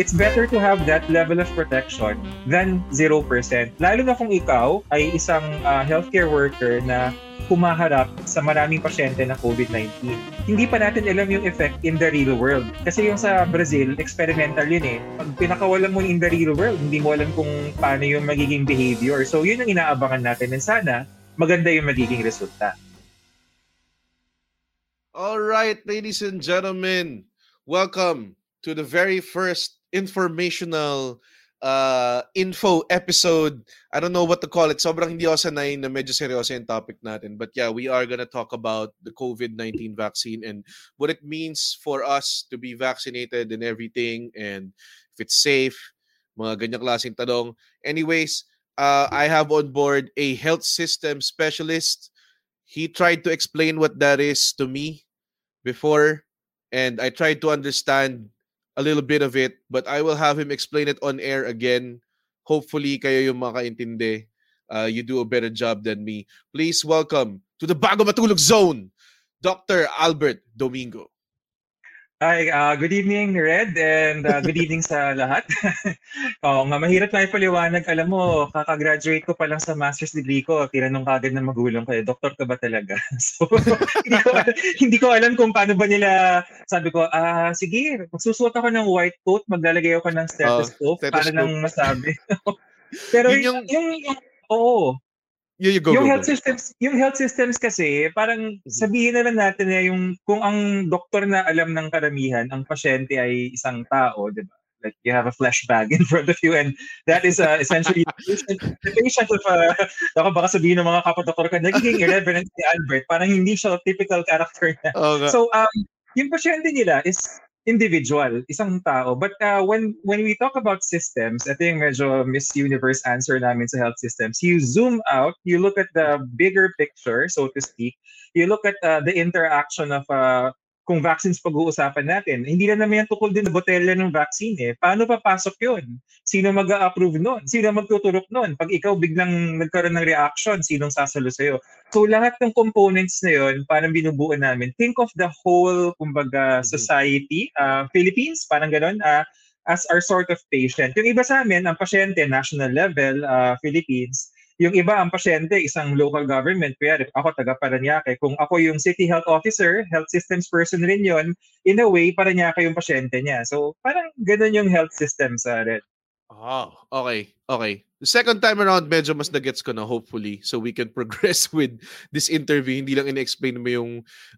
It's better to have that level of protection than 0%. Lalo na kung ikaw ay isang uh, healthcare worker na kumaharap sa maraming pasyente na COVID-19. Hindi pa natin alam yung effect in the real world. Kasi yung sa Brazil, experimental yun eh. Pag pinakawalan mo in the real world, hindi mo alam kung paano yung magiging behavior. So yun ang inaabangan natin and sana maganda yung magiging resulta. All right, ladies and gentlemen, welcome to the very first informational uh, info episode. I don't know what to call it. Sobrang hindi ako sanay na medyo seryoso yung topic natin. But yeah, we are gonna talk about the COVID-19 vaccine and what it means for us to be vaccinated and everything and if it's safe, mga ganyang klaseng tanong. Anyways, uh, I have on board a health system specialist. He tried to explain what that is to me before and I tried to understand a little bit of it, but I will have him explain it on air again. Hopefully, kayo yung makaintindi. Uh, you do a better job than me. Please welcome to the Bago Matulog Zone, Dr. Albert Domingo. Hi, uh, good evening, Red, and uh, good evening sa lahat. Oo nga, mahirap na ipaliwanag. Alam mo, kakagraduate ko pa lang sa master's degree ko. Tinanong kagad ng magulang ko, eh, doktor ka ba talaga? so, hindi, ko, hindi ko alam kung paano ba nila, sabi ko, ah, sige, magsusuot ako ng white coat, maglalagay ako ng stethoscope, oh, stethoscope. para nang masabi. Pero yung, yung, yung, yung oo, You, you go, yung go, health go. systems, yung health systems kasi parang mm-hmm. sabihin na lang natin na yung kung ang doktor na alam ng karamihan, ang pasyente ay isang tao, 'di ba? Like you have a flesh bag in front of you and that is uh, essentially the patient, the patient of uh, ako baka sabihin ng mga kapadoktor ka nagiging irreverent si Albert parang hindi siya typical character. Okay. So um yung pasyente nila is individual, isang tao. But uh, when when we talk about systems, I think medyo Miss Universe answer namin sa health systems. You zoom out, you look at the bigger picture, so to speak. You look at uh, the interaction of uh, kung vaccines pag-uusapan natin, hindi na naman yan tukol din na botelya ng vaccine eh. Paano papasok yun? Sino mag-approve nun? Sino magtuturok nun? Pag ikaw biglang nagkaroon ng reaction, sinong sasalo sa'yo? So lahat ng components na yun, parang binubuo namin. Think of the whole, kumbaga, mm-hmm. society, uh, Philippines, parang ganun, uh, as our sort of patient. Yung iba sa amin, ang pasyente, national level, uh, Philippines, yung iba, ang pasyente, isang local government. Kaya ako, taga Paranaque. Kung ako yung city health officer, health systems person rin yon in a way, Paranaque yung pasyente niya. So, parang ganun yung health system sa Red. Oh, okay. Okay. The second time around, medyo mas nagets ko na, hopefully. So we can progress with this interview. Hindi lang in-explain mo yung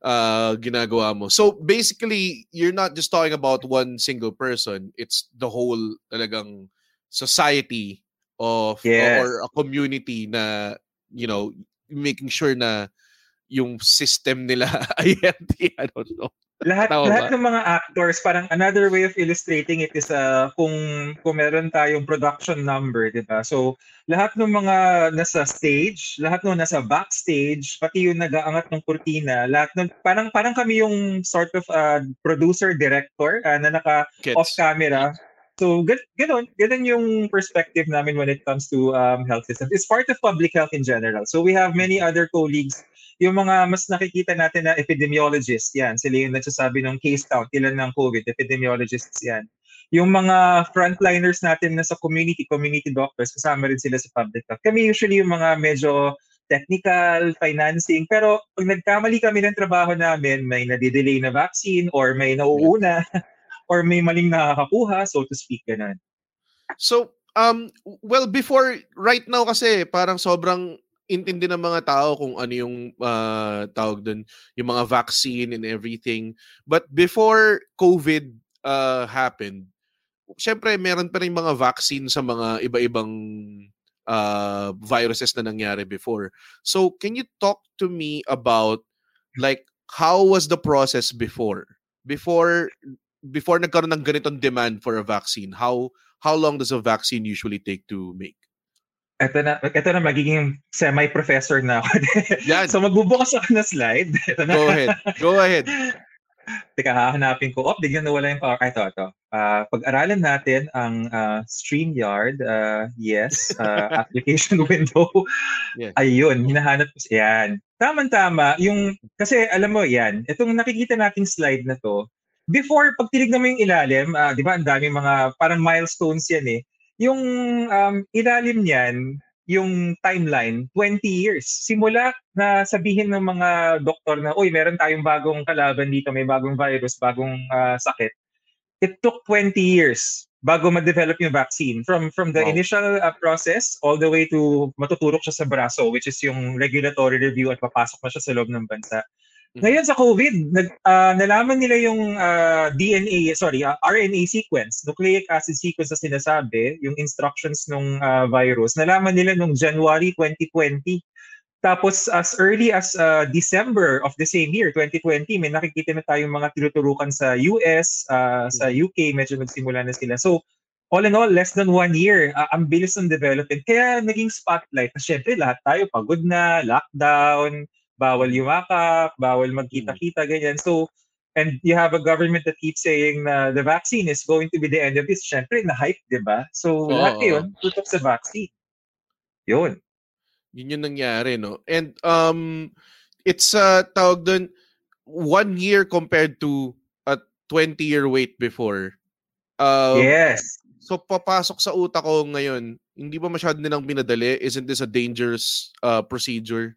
uh, ginagawa mo. So basically, you're not just talking about one single person. It's the whole talagang society of yes. or a community na you know making sure na yung system nila ay healthy. I don't know. Lahat, Tama lahat ba? ng mga actors, parang another way of illustrating it is uh, kung, kung meron tayong production number, di ba? So, lahat ng mga nasa stage, lahat ng nasa backstage, pati yung nag-aangat ng kurtina, lahat ng, parang, parang kami yung sort of uh, producer-director uh, na naka-off camera. So, ganun, ganun yung perspective namin when it comes to um, health systems. It's part of public health in general. So, we have many other colleagues. Yung mga mas nakikita natin na epidemiologists, yan. Sila yung nagsasabi ng case count, ilan ng COVID, epidemiologists yan. Yung mga frontliners natin na sa community, community doctors, kasama rin sila sa public health. Kami usually yung mga medyo technical, financing. Pero pag nagkamali kami ng trabaho namin, may nadidelay na vaccine or may nauuna, or may maling nakakakuha, so to speak, ganun. So, um, well, before, right now kasi, parang sobrang intindi ng mga tao kung ano yung uh, tawag dun, yung mga vaccine and everything. But before COVID uh, happened, syempre meron pa rin mga vaccine sa mga iba-ibang uh, viruses na nangyari before. So, can you talk to me about like how was the process before? Before before nagkaroon ng ganitong demand for a vaccine, how how long does a vaccine usually take to make? Ito na, ito na magiging semi-professor na ako. Yan. so magbubukas ako ng slide. Ito na. Go ahead. Go ahead. Teka, hahanapin ko. Oh, bigyan nawala yung power. Ito, ito. Uh, pag-aralan natin ang uh, StreamYard. Uh, yes. Uh, application window. Yeah. Ayun, hinahanap ko. Yan. Tama-tama. Yung, kasi alam mo, yan. Itong nakikita nating slide na to, before, pag tinignan mo yung ilalim, uh, di ba, ang dami mga, parang milestones yan eh yung um, ilalim niyan, yung timeline, 20 years. Simula na sabihin ng mga doktor na, uy, meron tayong bagong kalaban dito, may bagong virus, bagong uh, sakit. It took 20 years bago ma-develop yung vaccine. From from the wow. initial uh, process all the way to matuturok siya sa braso, which is yung regulatory review at papasok na siya sa loob ng bansa. Mm-hmm. Ngayon sa COVID, nag, uh, nalaman nila yung uh, ah, DNA, sorry, uh, ah, RNA sequence, nucleic acid sequence na sinasabi, yung instructions ng uh, virus. Nalaman nila nung January 2020. Tapos as early as uh, December of the same year, 2020, may nakikita na tayong mga tinuturukan sa US, uh, sa mm-hmm. UK, medyo nagsimula na sila. So, all in all, less than one year, uh, ang bilis ng development. Kaya naging spotlight. Siyempre, lahat tayo pagod na, lockdown, bawal yumakap, bawal magkita-kita, ganyan. So, and you have a government that keeps saying na the vaccine is going to be the end of this. Siyempre, na-hype, di ba? So, oh, lahat yun, tutok sa vaccine. Yun. Yun yung nangyari, no? And um, it's uh, tawag doon, one year compared to a 20-year wait before. Um, yes. So, papasok sa utak ko ngayon, hindi ba masyado nilang binadali? Isn't this a dangerous uh, procedure?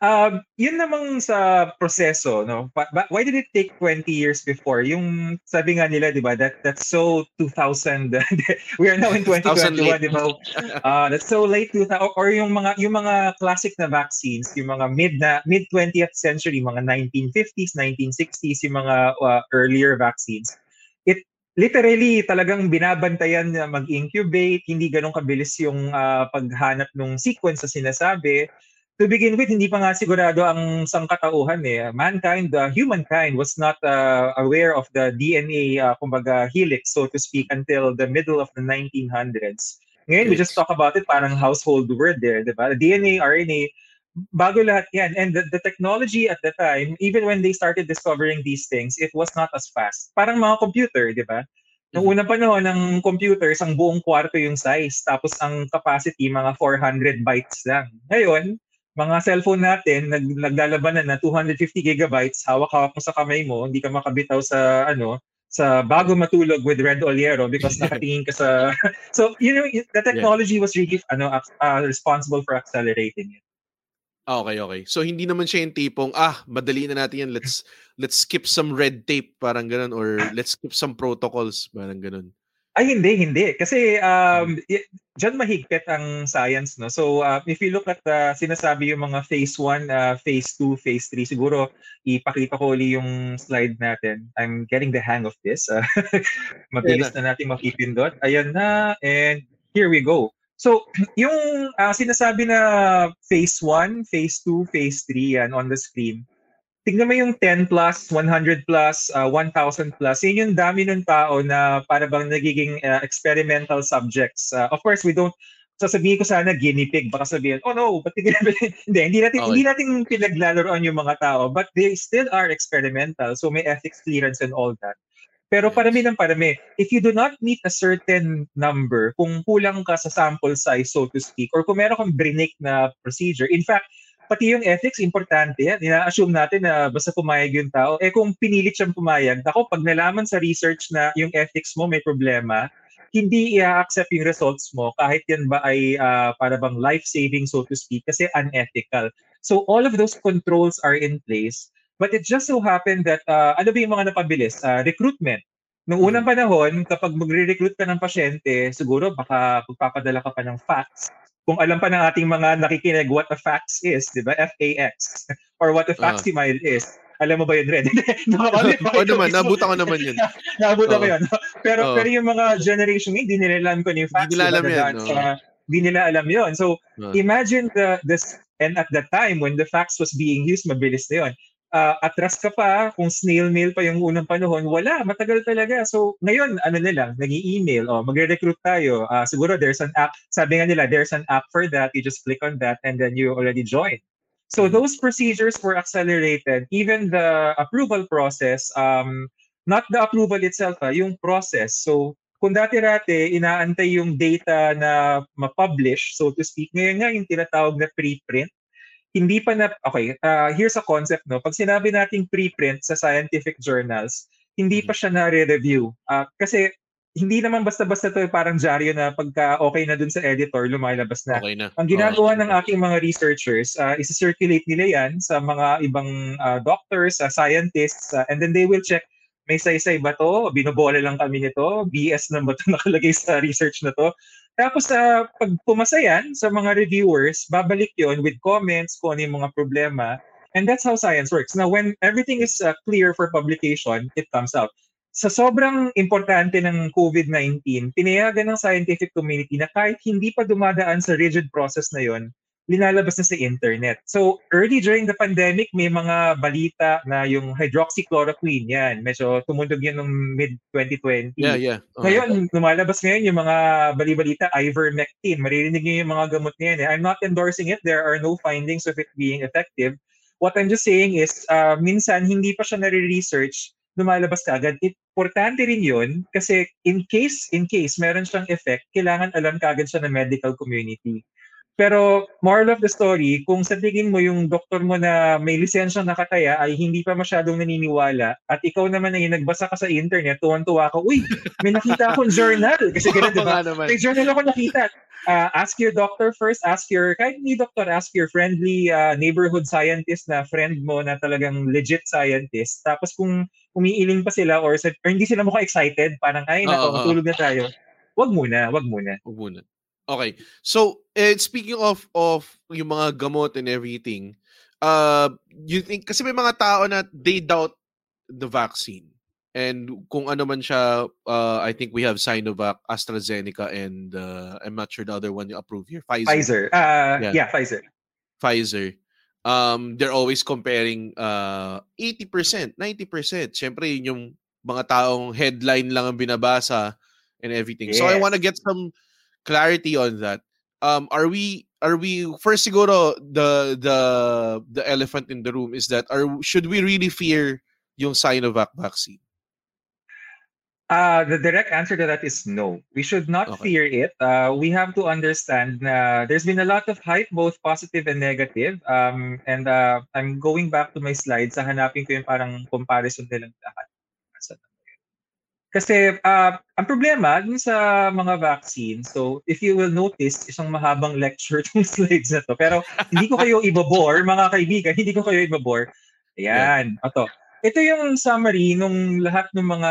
Um, yun namang sa proseso, no? But, but why did it take 20 years before? Yung sabi nga nila, 'di ba? That that's so 2000. we are now in 2021, 'di ba? Uh, that's so late 2000 or, or yung mga yung mga classic na vaccines, yung mga mid na mid 20th century, mga 1950s, 1960s, yung mga uh, earlier vaccines. It literally talagang binabantayan na mag-incubate, hindi ganun kabilis yung uh, paghanap ng sequence sa sinasabi to begin with, hindi pa nga sigurado ang sangkatauhan eh. Mankind, uh, humankind was not uh, aware of the DNA, uh, kumbaga, helix, so to speak, until the middle of the 1900s. Ngayon, we just talk about it parang household word there, di ba? DNA, RNA, bago lahat yan. And the, the technology at the time, even when they started discovering these things, it was not as fast. Parang mga computer, di ba? Noong mm-hmm. unang panahon ng computer, isang buong kwarto yung size. Tapos ang capacity, mga 400 bytes lang. Ngayon, mga cellphone natin, nag, naglalaban na 250 gigabytes, hawak-hawak mo sa kamay mo, hindi ka makabitaw sa ano, sa bago matulog with Red Oliero because nakatingin ka sa so you know the technology yeah. was really ano uh, responsible for accelerating it. Okay, okay. So hindi naman siya yung tipong ah, madali na natin yan. Let's let's skip some red tape parang ganun or let's skip some protocols parang ganun. Ay, hindi, hindi. Kasi um, dyan mahigpit ang science. No? So uh, if you look at the sinasabi yung mga phase 1, uh, phase 2, phase 3, siguro ipakita ko ulit yung slide natin. I'm getting the hang of this. Uh, mabilis na natin makipindot. Ayan na. And here we go. So, yung uh, sinasabi na phase 1, phase 2, phase 3 yan on the screen, tignan mo yung 10 plus, 100 plus, uh, 1,000 plus. Yun yung dami ng tao na para bang nagiging uh, experimental subjects. Uh, of course, we don't sasabihin ko sana guinea pig baka sabihin oh no but hindi hindi natin okay. hindi natin pinaglalaroan yung mga tao but they still are experimental so may ethics clearance and all that pero parami ng parami if you do not meet a certain number kung kulang ka sa sample size so to speak or kung meron kang brinik na procedure in fact pati yung ethics, importante yan. Ina-assume natin na basta pumayag yung tao. Eh kung pinilit siyang pumayag, ako pag nalaman sa research na yung ethics mo may problema, hindi i-accept yung results mo kahit yan ba ay uh, para bang life-saving so to speak kasi unethical. So all of those controls are in place. But it just so happened that, uh, ano ba yung mga napabilis? Uh, recruitment. Noong unang hmm. panahon, kapag magre-recruit ka ng pasyente, siguro baka pagpapadala ka pa ng facts kung alam pa ng ating mga nakikinig what a fax is, di ba? F-A-X. Or what a facsimile uh. is. Alam mo ba yun, Red? Oo naman, nabuta ko naman yun. nabuta ko yun. Pero, pero yung mga generation hindi nila alam kung yung fax. Hindi nila alam yun. Oh. Hindi nila alam yun. So, uh. imagine the, this, and at that time, when the fax was being used, mabilis na yun. Uh, atras ka pa, kung snail mail pa yung unang panahon, wala, matagal talaga. So, ngayon, ano na lang, nag-email, oh, magre-recruit tayo. Uh, siguro there's an app, sabi nga nila, there's an app for that. You just click on that and then you already join. So mm-hmm. those procedures were accelerated. Even the approval process, um, not the approval itself, ah, yung process. So kung dati-dati inaantay yung data na ma-publish, so to speak, ngayon nga yung tinatawag na preprint, hindi pa na, okay, uh, here's a concept, no? Pag sinabi nating preprint sa scientific journals, hindi pa siya na-review. Uh, kasi hindi naman basta-basta to parang dyaryo na pagka okay na dun sa editor, lumalabas na. Okay na. Ang ginagawa okay. ng aking mga researchers, uh, isa-circulate nila yan sa mga ibang uh, doctors, uh, scientists, uh, and then they will check may saysay ba to? Binobola lang kami nito? BS na ba ito nakalagay sa research na to? Tapos sa uh, pag pumasa yan sa mga reviewers, babalik yon with comments kung ano yung mga problema. And that's how science works. Now, when everything is uh, clear for publication, it comes out. Sa sobrang importante ng COVID-19, pinayagan ng scientific community na kahit hindi pa dumadaan sa rigid process na yon, linalabas na sa internet. So, early during the pandemic, may mga balita na yung hydroxychloroquine, yan. Medyo tumundog yan noong mid-2020. Yeah, yeah. Uh, ngayon, lumalabas ngayon yung mga bali-balita, ivermectin. Maririnig niyo yung mga gamot niyan. Eh. I'm not endorsing it. There are no findings of it being effective. What I'm just saying is, uh, minsan, hindi pa siya nare-research, lumalabas ka agad. Importante rin yun kasi in case, in case meron siyang effect, kailangan alam kagad siya ng medical community. Pero moral of the story, kung sa tingin mo yung doktor mo na may lisensya nakataya ay hindi pa masyadong naniniwala at ikaw naman ay nagbasa ka sa internet, tuwan-tuwa ka, uy, may nakita akong journal. Kasi gano'n, di ba? May journal ako nakita. Uh, ask your doctor first, ask your, kahit ni doctor, ask your friendly uh, neighborhood scientist na friend mo na talagang legit scientist. Tapos kung umiiling pa sila or, or hindi sila mukhang excited, parang, ay, nako, uh, tulog na tayo. Wag muna, wag muna. Wag muna. Okay. So, eh, speaking of of yung mga gamot and everything, uh, you think kasi may mga tao na they doubt the vaccine. And kung ano man siya, uh, I think we have Sinovac, AstraZeneca, and uh, I'm not sure the other one you approve here. Pfizer. Pfizer. Uh, yeah. yeah, Pfizer. Pfizer. Um, they're always comparing uh, 80%, 90%. Siyempre, yun yung mga taong headline lang ang binabasa and everything. Yes. So I want to get some clarity on that. Um, are we are we first siguro the the the elephant in the room is that are should we really fear yung Sinovac vaccine? Uh, the direct answer to that is no. We should not okay. fear it. Uh, we have to understand uh, there's been a lot of hype, both positive and negative. Um, and uh, I'm going back to my slides. Sa hanapin ko yung parang comparison nilang lahat. Kasi uh, ang problema dun sa mga vaccine, so if you will notice, isang mahabang lecture tong slides na to. Pero hindi ko kayo ibabore, mga kaibigan, hindi ko kayo ibabore. Ayan, yeah. ito. Ito yung summary nung lahat ng mga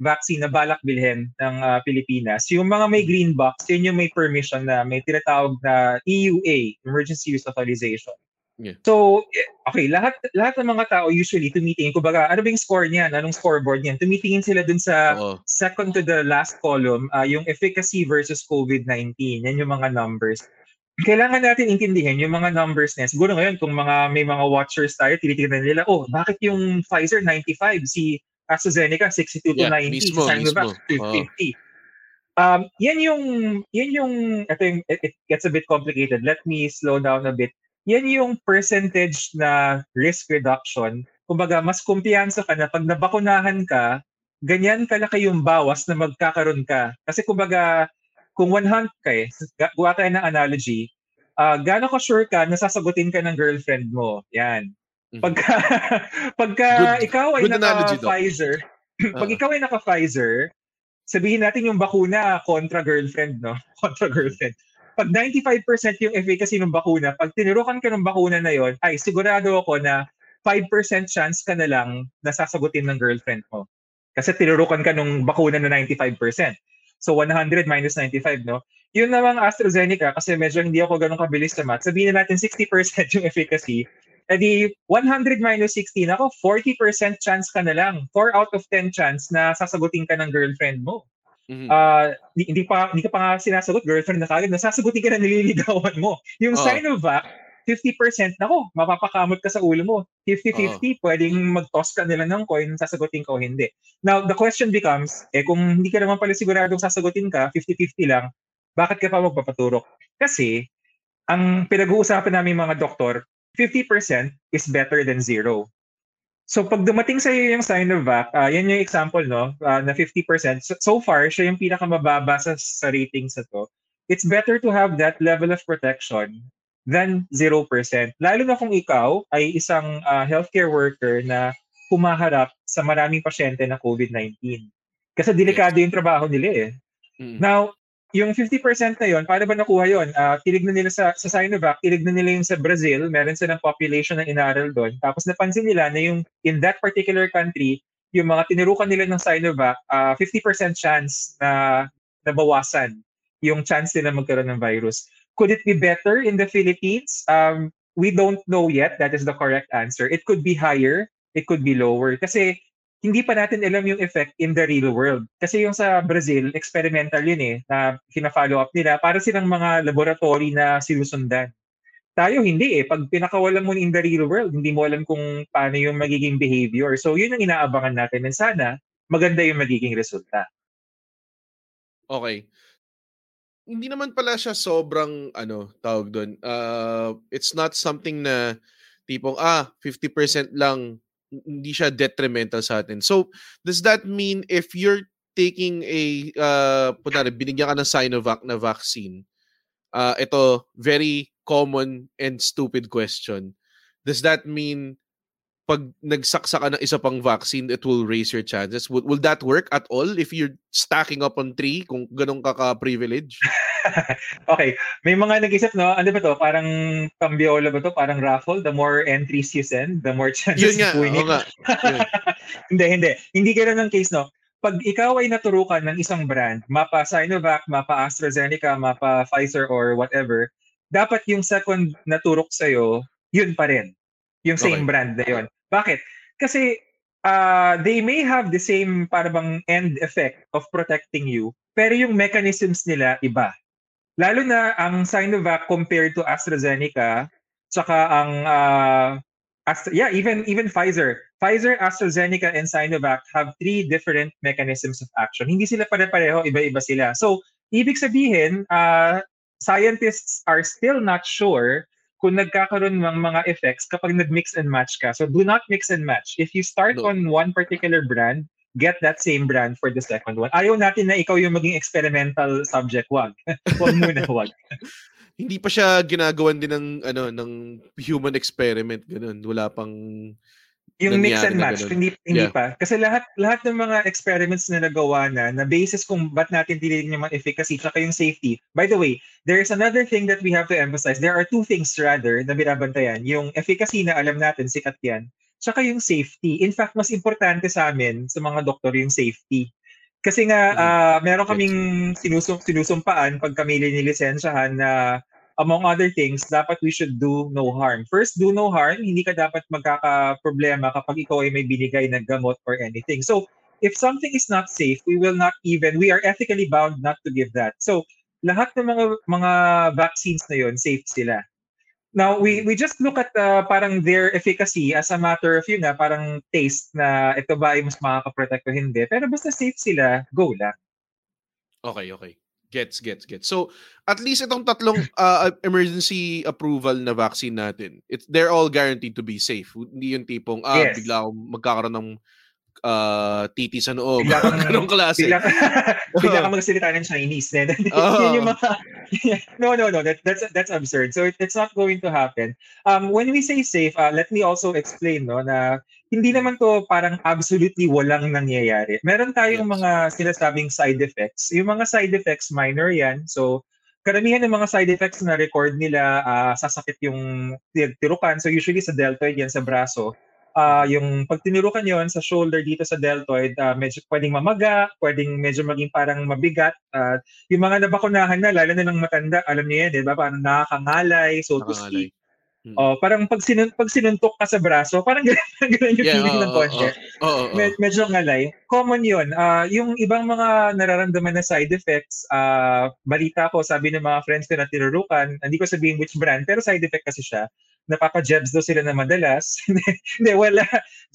vaccine na balak bilhin ng uh, Pilipinas. Yung mga may green box, yun yung may permission na may tinatawag na EUA, Emergency Use Authorization. Yeah. So, eh, okay, lahat lahat ng mga tao usually tumitingin, kumbaga, ano ba yung score niyan? Anong scoreboard niyan? Tumitingin sila dun sa Oo. second to the last column, uh, yung efficacy versus COVID-19. Yan yung mga numbers. Kailangan natin intindihin yung mga numbers na Siguro ngayon, kung mga may mga watchers tayo, tinitingnan nila, oh, bakit yung Pfizer 95, si AstraZeneca 62 to yeah, 90, mismo, si Sinovac 50. Um, yan yung, yan yung, ito yung, it, it gets a bit complicated. Let me slow down a bit yan yung percentage na risk reduction. Kumbaga, mas kumpiyansa ka na pag nabakunahan ka, ganyan kalaki yung bawas na magkakaroon ka. Kasi kumbaga, kung 100 ka eh, gawa tayo ng analogy, uh, gaano ka sure ka na sasagutin ka ng girlfriend mo? Yan. Mm-hmm. Pagka, pagka good, ikaw ay naka-Pfizer, pag uh-huh. ikaw ay naka-Pfizer, sabihin natin yung bakuna kontra girlfriend, no? Kontra girlfriend pag 95% yung efficacy ng bakuna, pag tinurukan ka ng bakuna na yon, ay sigurado ako na 5% chance ka na lang na sasagutin ng girlfriend mo. Kasi tinurukan ka ng bakuna na 95%. So 100 minus 95, no? Yun namang AstraZeneca, kasi medyo hindi ako ganun kabilis sa math, sabihin na natin 60% yung efficacy, edi 100 minus 16, ako 40% chance ka na lang. 4 out of 10 chance na sasagutin ka ng girlfriend mo. Mm-hmm. Uh, hindi, pa hindi ka pa nga sinasagot girlfriend na kagad nasasagutin ka na nililigawan mo. Yung oh. Sinovac, 50%, nako, mapapakamot ka sa ulo mo. 50-50, pwedeng mag-toss ka nila ng coin, sasagutin ka o hindi. Now, the question becomes, eh kung hindi ka naman pala siguradong sasagutin ka, 50-50 lang, bakit ka pa magpapaturok? Kasi, ang pinag-uusapan namin mga doktor, 50% is better than zero. So pag dumating sa iyo yung Sinovac, uh, yan yung example no, uh, na 50%. So, so far, siya yung pinakamababa sa, sa ratings na to it's better to have that level of protection than 0%. Lalo na kung ikaw ay isang uh, healthcare worker na humaharap sa maraming pasyente na COVID-19. Kasi delikado yung trabaho nila eh. Mm. Now, yung 50% na yon, paano ba nakuha yon? Uh, ah, tinignan nila sa, sa Sinovac, tinignan nila yung sa Brazil, meron silang population na inaral doon. Tapos napansin nila na yung in that particular country, yung mga tinurukan nila ng Sinovac, uh, 50% chance na nabawasan yung chance nila magkaroon ng virus. Could it be better in the Philippines? Um, we don't know yet. That is the correct answer. It could be higher. It could be lower. Kasi hindi pa natin alam yung effect in the real world. Kasi yung sa Brazil, experimental yun eh, na kina-follow up nila. Para silang mga laboratory na sinusundan. Tayo hindi eh. Pag pinakawalan mo in the real world, hindi mo alam kung paano yung magiging behavior. So yun ang inaabangan natin. And sana, maganda yung magiging resulta. Okay hindi naman pala siya sobrang ano, tawag doon. Uh, it's not something na tipong ah 50% lang hindi siya detrimental sa atin. So, does that mean if you're taking a uh punari, binigyan ka ng Sinovac na vaccine, uh ito very common and stupid question. Does that mean pag nagsaksa ka ng isa pang vaccine, it will raise your chances. Will, will that work at all if you're stacking up on three kung ganun ka ka-privilege? okay. May mga nag-isip, no? Ano ba to? Parang pambiola ba to? Parang raffle? The more entries you send, the more chances Yun nga, of winning. nga. hindi, hindi. Hindi ganun ang case, no? Pag ikaw ay naturukan ng isang brand, mapa Sinovac, mapa AstraZeneca, mapa Pfizer or whatever, dapat yung second naturok sa'yo, yun pa rin. Yung same okay. brand na yun. Bakit? Kasi uh, they may have the same parang end effect of protecting you, pero yung mechanisms nila iba. Lalo na ang Sinovac compared to AstraZeneca, tsaka ang uh, Astra, yeah, even even Pfizer. Pfizer, AstraZeneca, and Sinovac have three different mechanisms of action. Hindi sila pare-pareho, iba-iba sila. So, ibig sabihin, uh, scientists are still not sure kung nagkakaroon ng mga effects kapag nag-mix and match ka. So do not mix and match. If you start no. on one particular brand, get that same brand for the second one. Ayaw natin na ikaw yung maging experimental subject. Wag. wag muna, wag. Hindi pa siya ginagawan din ng ano ng human experiment ganun. Wala pang yung mix and match, hindi, hindi yeah. pa. Kasi lahat lahat ng mga experiments na nagawa na, na basis kung ba't natin tinitingnan yung mga efficacy at yung safety. By the way, there is another thing that we have to emphasize. There are two things rather na binabantayan. Yung efficacy na alam natin, sikat yan. Tsaka yung safety. In fact, mas importante sa amin, sa mga doktor, yung safety. Kasi nga, uh, meron kaming sinusum, sinusumpaan pag kami linisensyahan na among other things, dapat we should do no harm. First, do no harm. Hindi ka dapat magkaka-problema kapag ikaw ay may binigay na gamot or anything. So, if something is not safe, we will not even, we are ethically bound not to give that. So, lahat ng mga mga vaccines na yon safe sila. Now, we we just look at uh, parang their efficacy as a matter of yun na parang taste na ito ba ay mas makaka-protect o hindi. Pero basta safe sila, go lang. Okay, okay. Gets, gets, gets. So, at least itong tatlong uh, emergency approval na vaccine natin, it's, they're all guaranteed to be safe. Hindi yung tipong, ah, yes. bigla akong magkakaroon ng uh, titi sa noo. Bigla kang, ganong klase. Bigla, bigla kang magsalita ng Chinese. Then, oh. yun yung mga, no, no, no. That, that's that's absurd. So, it, it's not going to happen. Um, when we say safe, uh, let me also explain no, na hindi naman to parang absolutely walang nangyayari. Meron tayong mga sinasabing side effects. Yung mga side effects, minor yan. So, karamihan ng mga side effects na record nila, uh, sasakit yung tirukan. So, usually sa deltoid yan sa braso. Uh, yung pag tinurukan yon sa shoulder dito sa deltoid, uh, medyo pwedeng mamaga, pwedeng medyo maging parang mabigat. Uh, yung mga nabakunahan na, lalo na ng matanda, alam niyo yan, di ba? Parang nakakangalay, so to speak. Hmm. Oh, parang pag, sinun pag sinuntok ka sa braso, parang ganun, ganun yung yeah, feeling oh, ng konti. Oh, oh. Oo. oo. med- medyo ngalay. Common yun. Ah, yung ibang mga nararamdaman na side effects, ah, balita ko, sabi ng mga friends ko na tinurukan, hindi ko sabihin which brand, pero side effect kasi siya. Napapa-jebs daw sila na madalas. Hindi, wala.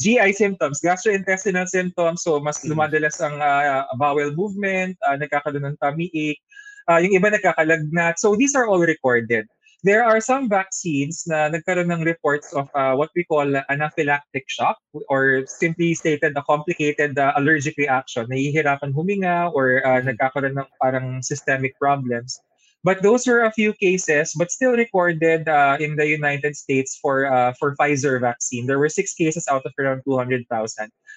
GI symptoms, gastrointestinal symptoms, so mas Mm. lumadalas ang ah, bowel movement, ah, nagkakaroon ng tummy ache, ah, yung iba nagkakalagnat. So these are all recorded. There are some vaccines na nagkaroon ng reports of uh, what we call anaphylactic shock or simply stated a complicated uh, allergic reaction. Nahihirapan huminga or uh, nagkakaroon ng parang systemic problems. But those are a few cases, but still recorded uh, in the United States for uh, for Pfizer vaccine. There were six cases out of around 200,000.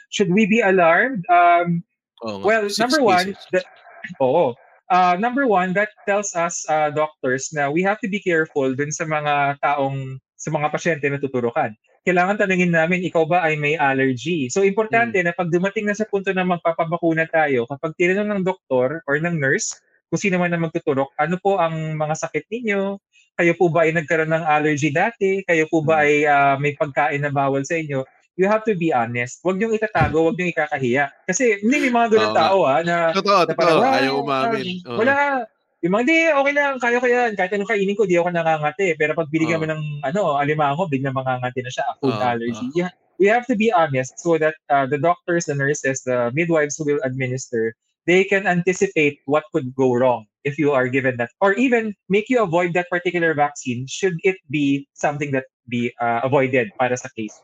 Should we be alarmed? Um, nga. well, number one, that, oo. Uh, number one, that tells us uh, doctors na we have to be careful dun sa mga taong, sa mga pasyente na tuturukan. Kailangan tanungin namin, ikaw ba ay may allergy? So, importante na pag dumating na sa punto na magpapabakuna tayo, kapag tinanong ng doktor or ng nurse, kung sino man na magtuturok, ano po ang mga sakit ninyo? Kayo po ba ay nagkaroon ng allergy dati? Kayo po ba Hmm. ay ah, may pagkain na bawal sa inyo? You have to be honest. Huwag niyong itatago, huwag niyong ikakahiya. Kasi hindi may mga ganun tao ah, na Totoo, na parang, totoo. "Ah, Ayaw umamin. Oo. Wala. Yung mga, di, okay lang, kaya ko yan. Kahit anong kainin ko, di ako nangangati. Pero pag binigyan Oo. mo ng, ano, alimango, biglang mangangati na siya, food Oo, allergy. Yeah, we have to be honest so that uh, the doctors, the nurses, the midwives who will administer, they can anticipate what could go wrong if you are given that. Or even make you avoid that particular vaccine should it be something that be uh, avoided para sa case.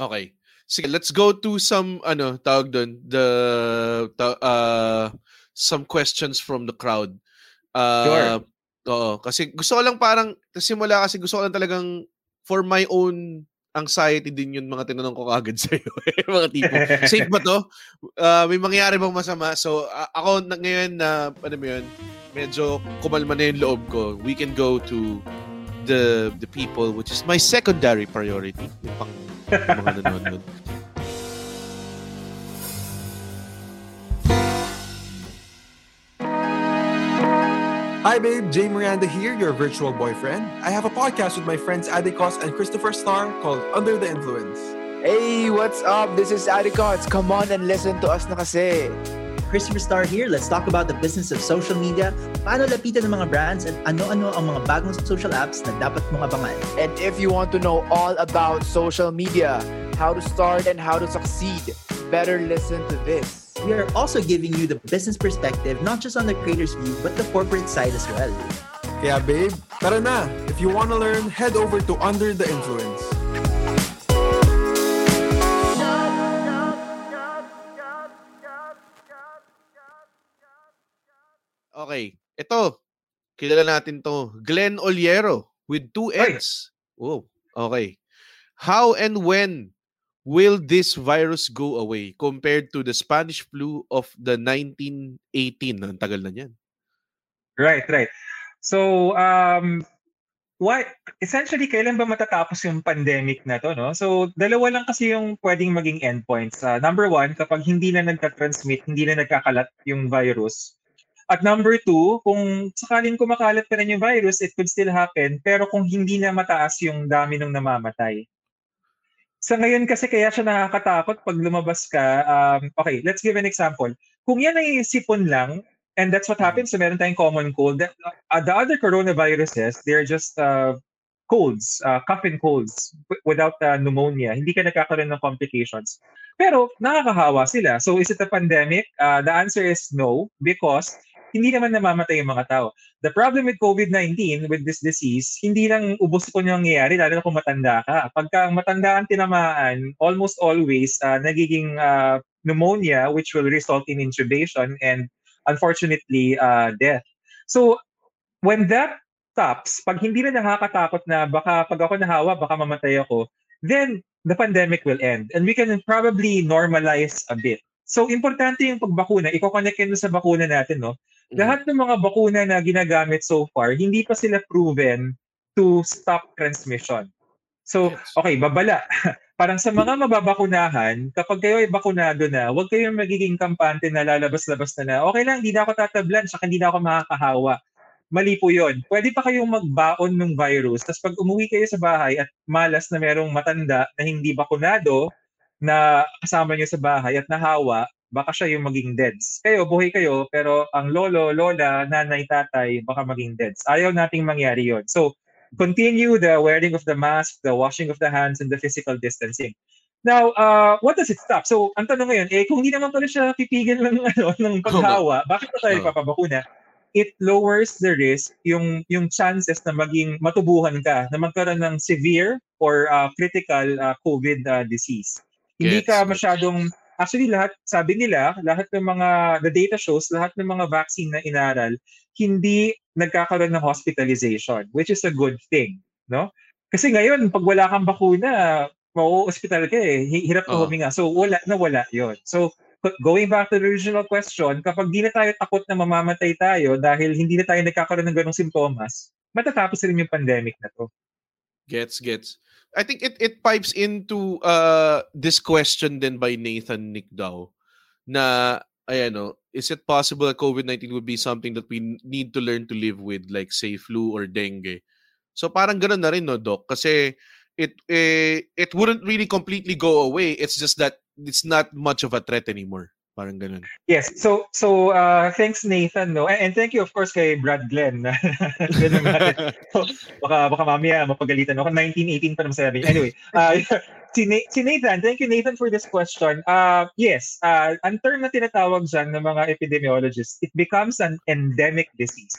Okay. Sige, let's go to some ano, tawag doon, the uh, some questions from the crowd. Uh, Sure. Oo, kasi gusto ko lang parang simula kasi gusto ko lang talagang for my own anxiety din yung mga tinanong ko kagad sa iyo. mga tipo, safe ba to? Uh, may mangyayari bang masama? So, a- ako na, ngayon na, ano mo yun, medyo kumalma na yung loob ko. We can go to the the people which is my secondary priority. Yung pang mga nanonood. Hi, babe. Jay Miranda here, your virtual boyfriend. I have a podcast with my friends Adikos and Christopher Starr called Under the Influence. Hey, what's up? This is Adikots. Come on and listen to us na kasi. Christopher Star here. Let's talk about the business of social media, paano lapitan ng mga brands, and ano-ano ang mga bagong social apps na dapat mong abangan. And if you want to know all about social media, how to start and how to succeed, better listen to this. We are also giving you the business perspective, not just on the creator's view, but the corporate side as well. Kaya, babe, tara na. If you want to learn, head over to Under the Influence. Okay. Ito. Kilala natin to. Glenn Oliero with two Ay. N's. Oh, okay. How and when will this virus go away compared to the Spanish flu of the 1918? Ang tagal na niyan. Right, right. So, um, what, essentially, kailan ba matatapos yung pandemic na to, no? So, dalawa lang kasi yung pwedeng maging endpoints. Uh, number one, kapag hindi na nagka-transmit, hindi na nagkakalat yung virus. At number two, kung sakaling kumakalat pa rin yung virus, it could still happen. Pero kung hindi na mataas yung dami ng namamatay. Sa ngayon kasi kaya siya nakakatakot pag lumabas ka. Um, okay, let's give an example. Kung yan ay sipon lang, and that's what happens, so meron tayong common cold. That, uh, the other coronaviruses, they're just uh, colds, uh, cough and colds without uh, pneumonia. Hindi ka nagkakaroon ng complications. Pero nakakahawa sila. So is it a pandemic? Uh, the answer is no because hindi naman namamatay yung mga tao. The problem with COVID-19, with this disease, hindi lang ubos ko nangyayari, lalo na kung matanda ka. Pagka matanda ang tinamaan, almost always uh, nagiging uh, pneumonia, which will result in intubation and unfortunately uh, death. So when that stops, pag hindi na nakakatakot na baka pag ako nahawa, baka mamatay ako, then the pandemic will end. And we can probably normalize a bit. So, importante yung pagbakuna. Iko-connect yun sa bakuna natin, no? Mhm. Lahat ng mga bakuna na ginagamit so far, hindi pa sila proven to stop transmission. So, okay, babala. Parang sa mga mababakunahan, kapag kayo ay bakunado na, huwag kayong magiging kampante na lalabas-labas na na, okay lang, hindi na ako tatablan, saka hindi na ako makakahawa. Mali po yun. Pwede pa kayong magbaon ng virus, tapos pag umuwi kayo sa bahay at malas na merong matanda na hindi bakunado, na kasama niyo sa bahay at nahawa, baka siya yung maging deads. Kayo, buhay kayo, pero ang lolo, lola, nanay, tatay, baka maging deads. Ayaw nating mangyari yon. So, continue the wearing of the mask, the washing of the hands, and the physical distancing. Now, uh, what does it stop? So, ang tanong ngayon, eh, kung hindi naman pala siya pipigil ng, ano, ng paghawa, bakit pa tayo Oh. papabakuna? It lowers the risk, yung, yung chances na maging matubuhan ka, na magkaroon ng severe or uh, critical uh, COVID uh, disease. Hindi ka masyadong, actually lahat, sabi nila, lahat ng mga, the data shows, lahat ng mga vaccine na inaral, hindi nagkakaroon ng hospitalization, which is a good thing, no? Kasi ngayon, pag wala kang bakuna, mau-hospital ka eh. Hi- Hirap na Oo. huminga. So, wala na wala yon. So, going back to the original question, kapag di na tayo takot na mamamatay tayo dahil hindi na tayo nagkakaroon ng ganong simptomas, matatapos rin yung pandemic na to. Gets, gets. I think it it pipes into uh this question then by Nathan Nick daw na ayan no, is it possible that COVID-19 would be something that we need to learn to live with like say flu or dengue? So parang ganoon na rin no, doc, kasi it eh, it wouldn't really completely go away. It's just that it's not much of a threat anymore. Parang ganun. Yes. So, so uh, thanks Nathan, no? And, and thank you of course kay Brad Glenn. Ganun natin. baka, baka mamaya mapagalitan ako. 1918 pa naman sabi. Anyway, uh, si, Na- si Nathan, thank you Nathan for this question. Uh, yes, uh, ang term na tinatawag dyan ng mga epidemiologists, it becomes an endemic disease.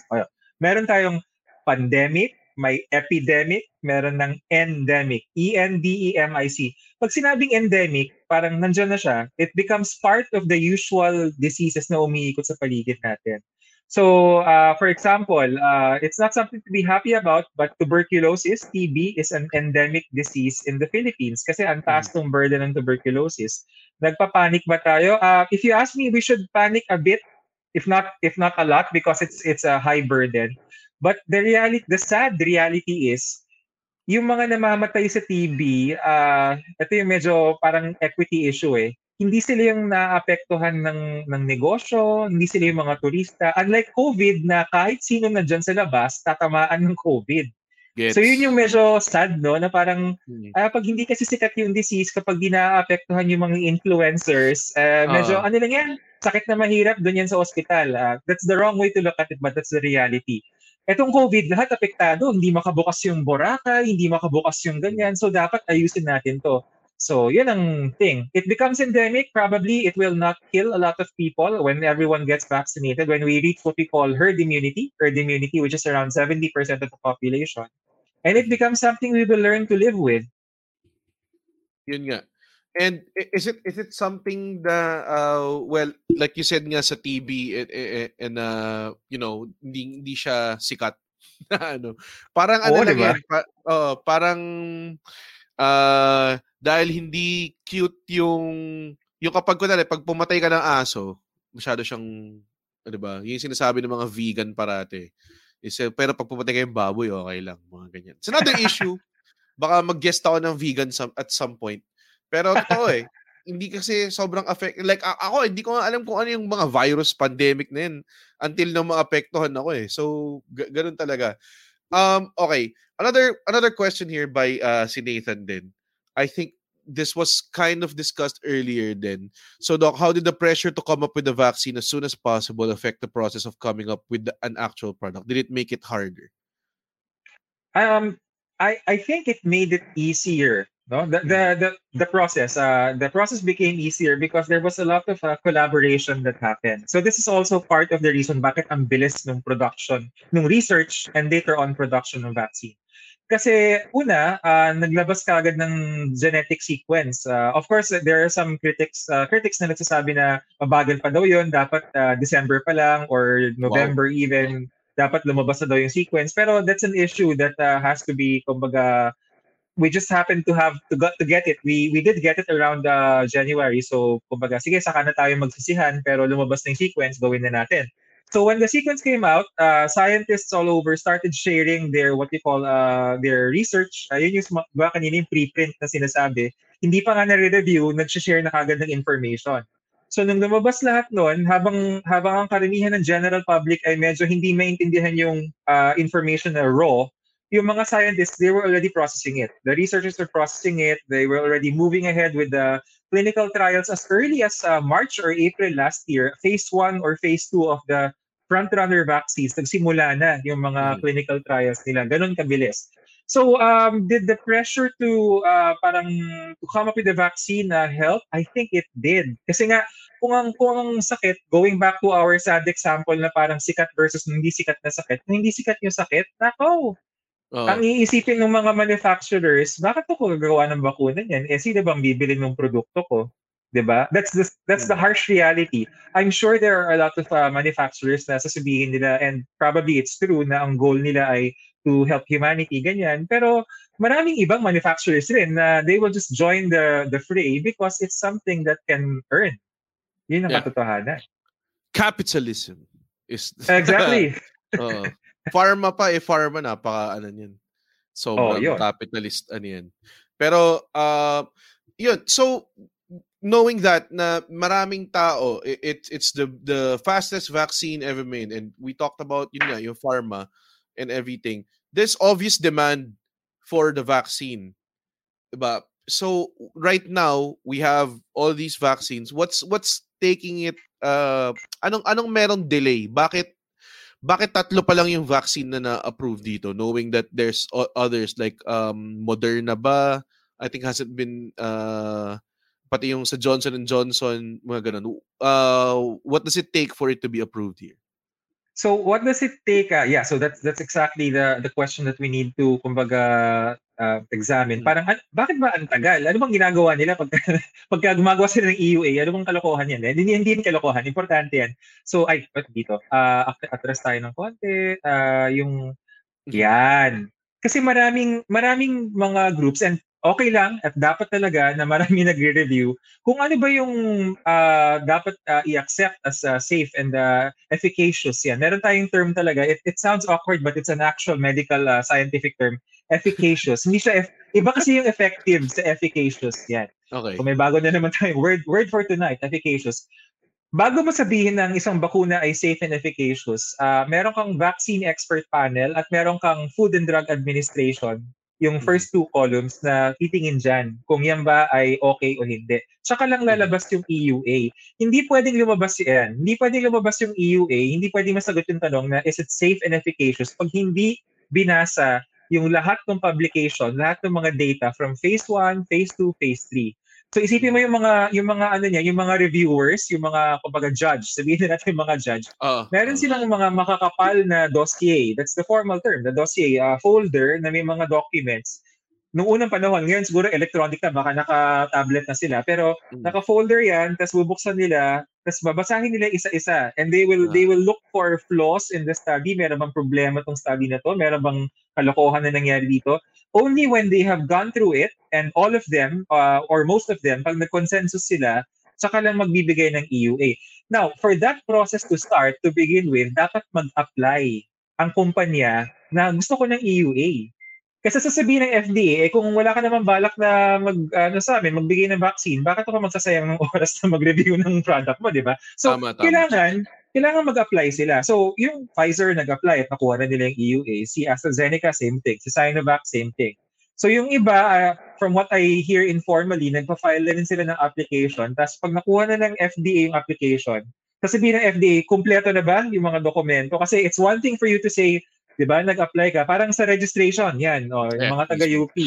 Meron tayong pandemic, may epidemic, meron ng endemic. E E-N-D-E-M-I-C. Pag sinabing endemic, parang nandyan na siya, it becomes part of the usual diseases na umiikot sa paligid natin. So, uh, for example, uh, it's not something to be happy about, but tuberculosis, TB, is an endemic disease in the Philippines kasi ang taas ng burden ng tuberculosis. Nagpapanik ba tayo? Uh, if you ask me, we should panic a bit, if not if not a lot, because it's it's a high burden. But the reality, the sad reality is, yung mga namamatay sa TB, uh, ito yung medyo parang equity issue eh hindi sila yung naapektuhan ng, ng negosyo, hindi sila yung mga turista. Unlike COVID na kahit sino nandyan sa labas, tatamaan ng COVID. Gets. So yun yung medyo sad, no? Na parang ah, pag hindi kasi sikat yung disease, kapag di naapektuhan yung mga influencers, eh, medyo Ah. ano lang yan, sakit na mahirap, doon yan sa ospital. Ah, that's the wrong way to look at it, but that's the reality. Etong COVID, lahat apektado. Hindi makabukas yung Boracay, hindi makabukas yung ganyan. So dapat ayusin natin to. So, yun ang thing. It becomes endemic. Probably it will not kill a lot of people when everyone gets vaccinated. When we reach what we call herd immunity, herd immunity, which is around 70% of the population. And it becomes something we will learn to live with. Yun nga. And is it is it something that uh well like you said nga sa eh, and uh you know hindi hindi siya sikat na ano. Parang ano Oo, lang diba? yan pa- oo, parang uh dahil hindi cute yung yung kapag kunwari pag pumatay ka ng aso masyado siyang ano 'di ba yung sinasabi ng mga vegan parate. Is eh, pero pag pumatay ka yung baboy okay lang mga ganyan. It's another issue. Baka mag-guest ako ng vegan some, at some point pero totoo eh. Hindi kasi sobrang affect like a- ako hindi ko alam kung ano yung mga virus pandemic na yun until na maapektuhan ako eh. So g- ganun talaga. Um okay, another another question here by uh si Nathan din. I think this was kind of discussed earlier then. So doc, how did the pressure to come up with the vaccine as soon as possible affect the process of coming up with the, an actual product? Did it make it harder? Um, I I think it made it easier. No, the the the, the process. Uh, the process became easier because there was a lot of uh, collaboration that happened. So this is also part of the reason bakit ang bilis ng production, ng research and later on production ng vaccine. Kasi una, uh, naglabas ka agad ng genetic sequence. Uh, of course, there are some critics uh, critics na nagsasabi na mabagal pa daw yun, dapat uh, December pa lang or November even dapat lumabas na daw yung sequence. Pero that's an issue that uh, has to be, kumbaga, we just happened to have to get, to get it. We we did get it around uh, January. So, kumbaga, sige, saka na tayo magsisihan, pero lumabas na yung sequence, gawin na natin. So when the sequence came out, uh, scientists all over started sharing their what you call uh, their research. Uh, yun yung diba, kanina yung preprint na sinasabi. Hindi pa nga nare-review, nag-share na kagad ng information. So nung lumabas lahat noon, habang habang ang karamihan ng general public ay medyo hindi maintindihan yung uh, information na raw, yung mga scientists, they were already processing it. The researchers were processing it. They were already moving ahead with the clinical trials as early as uh, March or April last year. Phase 1 or phase 2 of the front-runner vaccines, nagsimula na yung mga Mhm. clinical trials nila. Ganon kabilis. So, um, did the pressure to uh, parang to come up with a vaccine uh, help? I think it did. Kasi nga, kung ang, kung ang sakit, going back to our sad example na parang sikat versus hindi sikat na sakit, kung hindi sikat yung sakit, nako, Oo. ang iisipin ng mga manufacturers, bakit ako gagawa ng bakuna niyan? Eh, sino bang bibili ng produkto ko? 'Di ba? That's the that's the harsh reality. I'm sure there are a lot of uh, manufacturers na sasabihin nila and probably it's true na ang goal nila ay to help humanity ganyan. Pero maraming ibang manufacturers rin na they will just join the the fray because it's something that can earn. Yun ang Yeah. katotohanan. Capitalism is Exactly. Oo. Pharma pa eh, pharma napaka ano niyan. Sobrang Oh, yun. capitalist ano yan. Pero uh, yun, so knowing that na maraming tao i- it, it's the the fastest vaccine ever made and we talked about yun nga, yung pharma and everything. There's obvious demand for the vaccine. Diba? So right now we have all these vaccines. What's what's taking it uh anong anong merong delay? Bakit bakit tatlo pa lang yung vaccine na na-approve dito knowing that there's others like um Moderna ba I think hasn't been uh pati yung sa Johnson and Johnson mga ganun uh what does it take for it to be approved here So what does it take? Uh, yeah, so that's that's exactly the the question that we need to kumbaga uh, examine. Parang an- bakit ba ang tagal? Ano bang ginagawa nila pag pagka gumagawa sila ng EUA? Ano bang kalokohan yan? Hindi hindi yan kalokohan, importante yan. So ay, ba't dito? Uh, atras tayo ng konti. Uh, yung yan. Kasi maraming maraming mga groups and okay lang at dapat talaga na marami nagre-review kung ano ba yung ah, dapat ah, i-accept as ah, safe and ah, efficacious yan. Meron tayong term talaga. It, it sounds awkward but it's an actual medical ah, scientific term. Efficacious. Hindi siya eff- iba kasi yung effective sa efficacious yan. okay Kung may bago na naman tayong word word for tonight, efficacious. Bago mo sabihin ng isang bakuna ay safe and efficacious, ah meron kang vaccine expert panel at meron kang Food and Drug Administration, yung first two columns na titingin dyan kung yan ba ay okay o hindi. Tsaka lang lalabas yung EUA. Hindi pwedeng lumabas yan. Hindi pwedeng lumabas yung EUA. Hindi pwedeng masagot yung tanong na is it safe and efficacious pag hindi binasa yung lahat ng publication, lahat ng mga data from phase 1, phase 2, phase 3. So isipin mo yung mga yung mga ano niya, yung mga reviewers, yung mga kumbaga judge, sabihin na natin yung mga judge. uh, Meron silang mga makakapal na dossier. That's the formal term, the dossier uh, folder na may mga documents. Noong unang panahon, ngayon siguro electronic na, baka naka-tablet na sila. Pero Mm. naka-folder yan, tapos bubuksan nila, tapos babasahin nila isa-isa. And they will they will look for flaws in the study. Meron bang problema tong study na to? Meron bang kalokohan na nangyari dito? Only when they have gone through it, and all of them, uh, or most of them, pag nag-consensus sila, saka lang magbibigay ng EUA. Now, for that process to start, to begin with, dapat mag-apply ang kumpanya na gusto ko ng EUA. Kasi sasabihin ng FDA, eh, kung wala ka naman balak na mag, ano sa amin, magbigay ng vaccine, bakit ako magsasayang ng oras na mag-review ng product mo, di ba? So, Tama, tama. kailangan, kailangan mag-apply sila. So, yung Pfizer nag-apply at nakuha na nila yung EUA. Si AstraZeneca, same thing. Si Sinovac, same thing. So, yung iba, ah, from what I hear informally, nagpa-file na rin sila ng application. Tapos, pag nakuha na ng FDA yung application, sasabihin ng FDA, kumpleto na ba yung mga dokumento? Kasi it's one thing for you to say, di ba, nag-apply ka. Parang sa registration, yan, o, yung Yeah, mga taga-UP.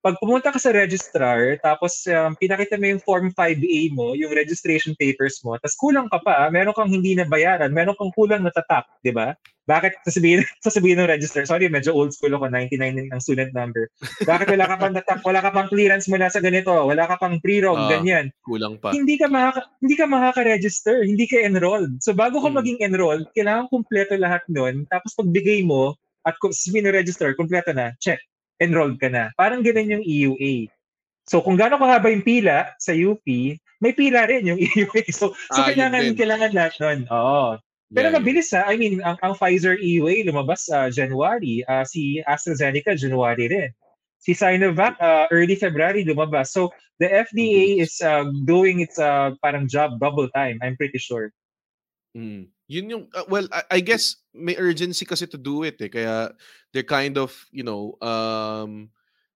Pag pumunta ka sa registrar, tapos um, pinakita mo yung Form 5A mo, yung registration papers mo, tapos kulang ka pa, meron kang hindi na bayaran, meron kang kulang na tatak, di ba? Bakit sasabihin, sasabihin ng registrar, sorry, medyo old school ako, 99 ang student number. Bakit wala ka pang tatak, wala ka pang clearance mula sa ganito, wala ka pang pre-rog, Ah. ganyan kulang pa hindi ka makaka, hindi ka makaka-register, hindi ka enrolled. So bago ka Mm. maging enrolled, kailangan kumpleto lahat 'nun. Tapos pagbigay mo at kung na register, kumpleto na, check, enrolled ka na. Parang ganun yung EUA. So kung gaano kahaba yung pila sa UP, may pila rin yung EUA. So, so Ah, kailangan kailangan lahat 'nun. Oo. Pero Yeah, mabilis ha. I mean, ang, ang Pfizer EUA lumabas sa January. Ah, si AstraZeneca, January rin. Si Sinovac, ah, early February lumabas. So, the FDA is uh, doing its uh, parang job double time, I'm pretty sure. Mm. Yun yung uh, well I, I guess may urgency kasi to do it eh kaya they're kind of, you know, um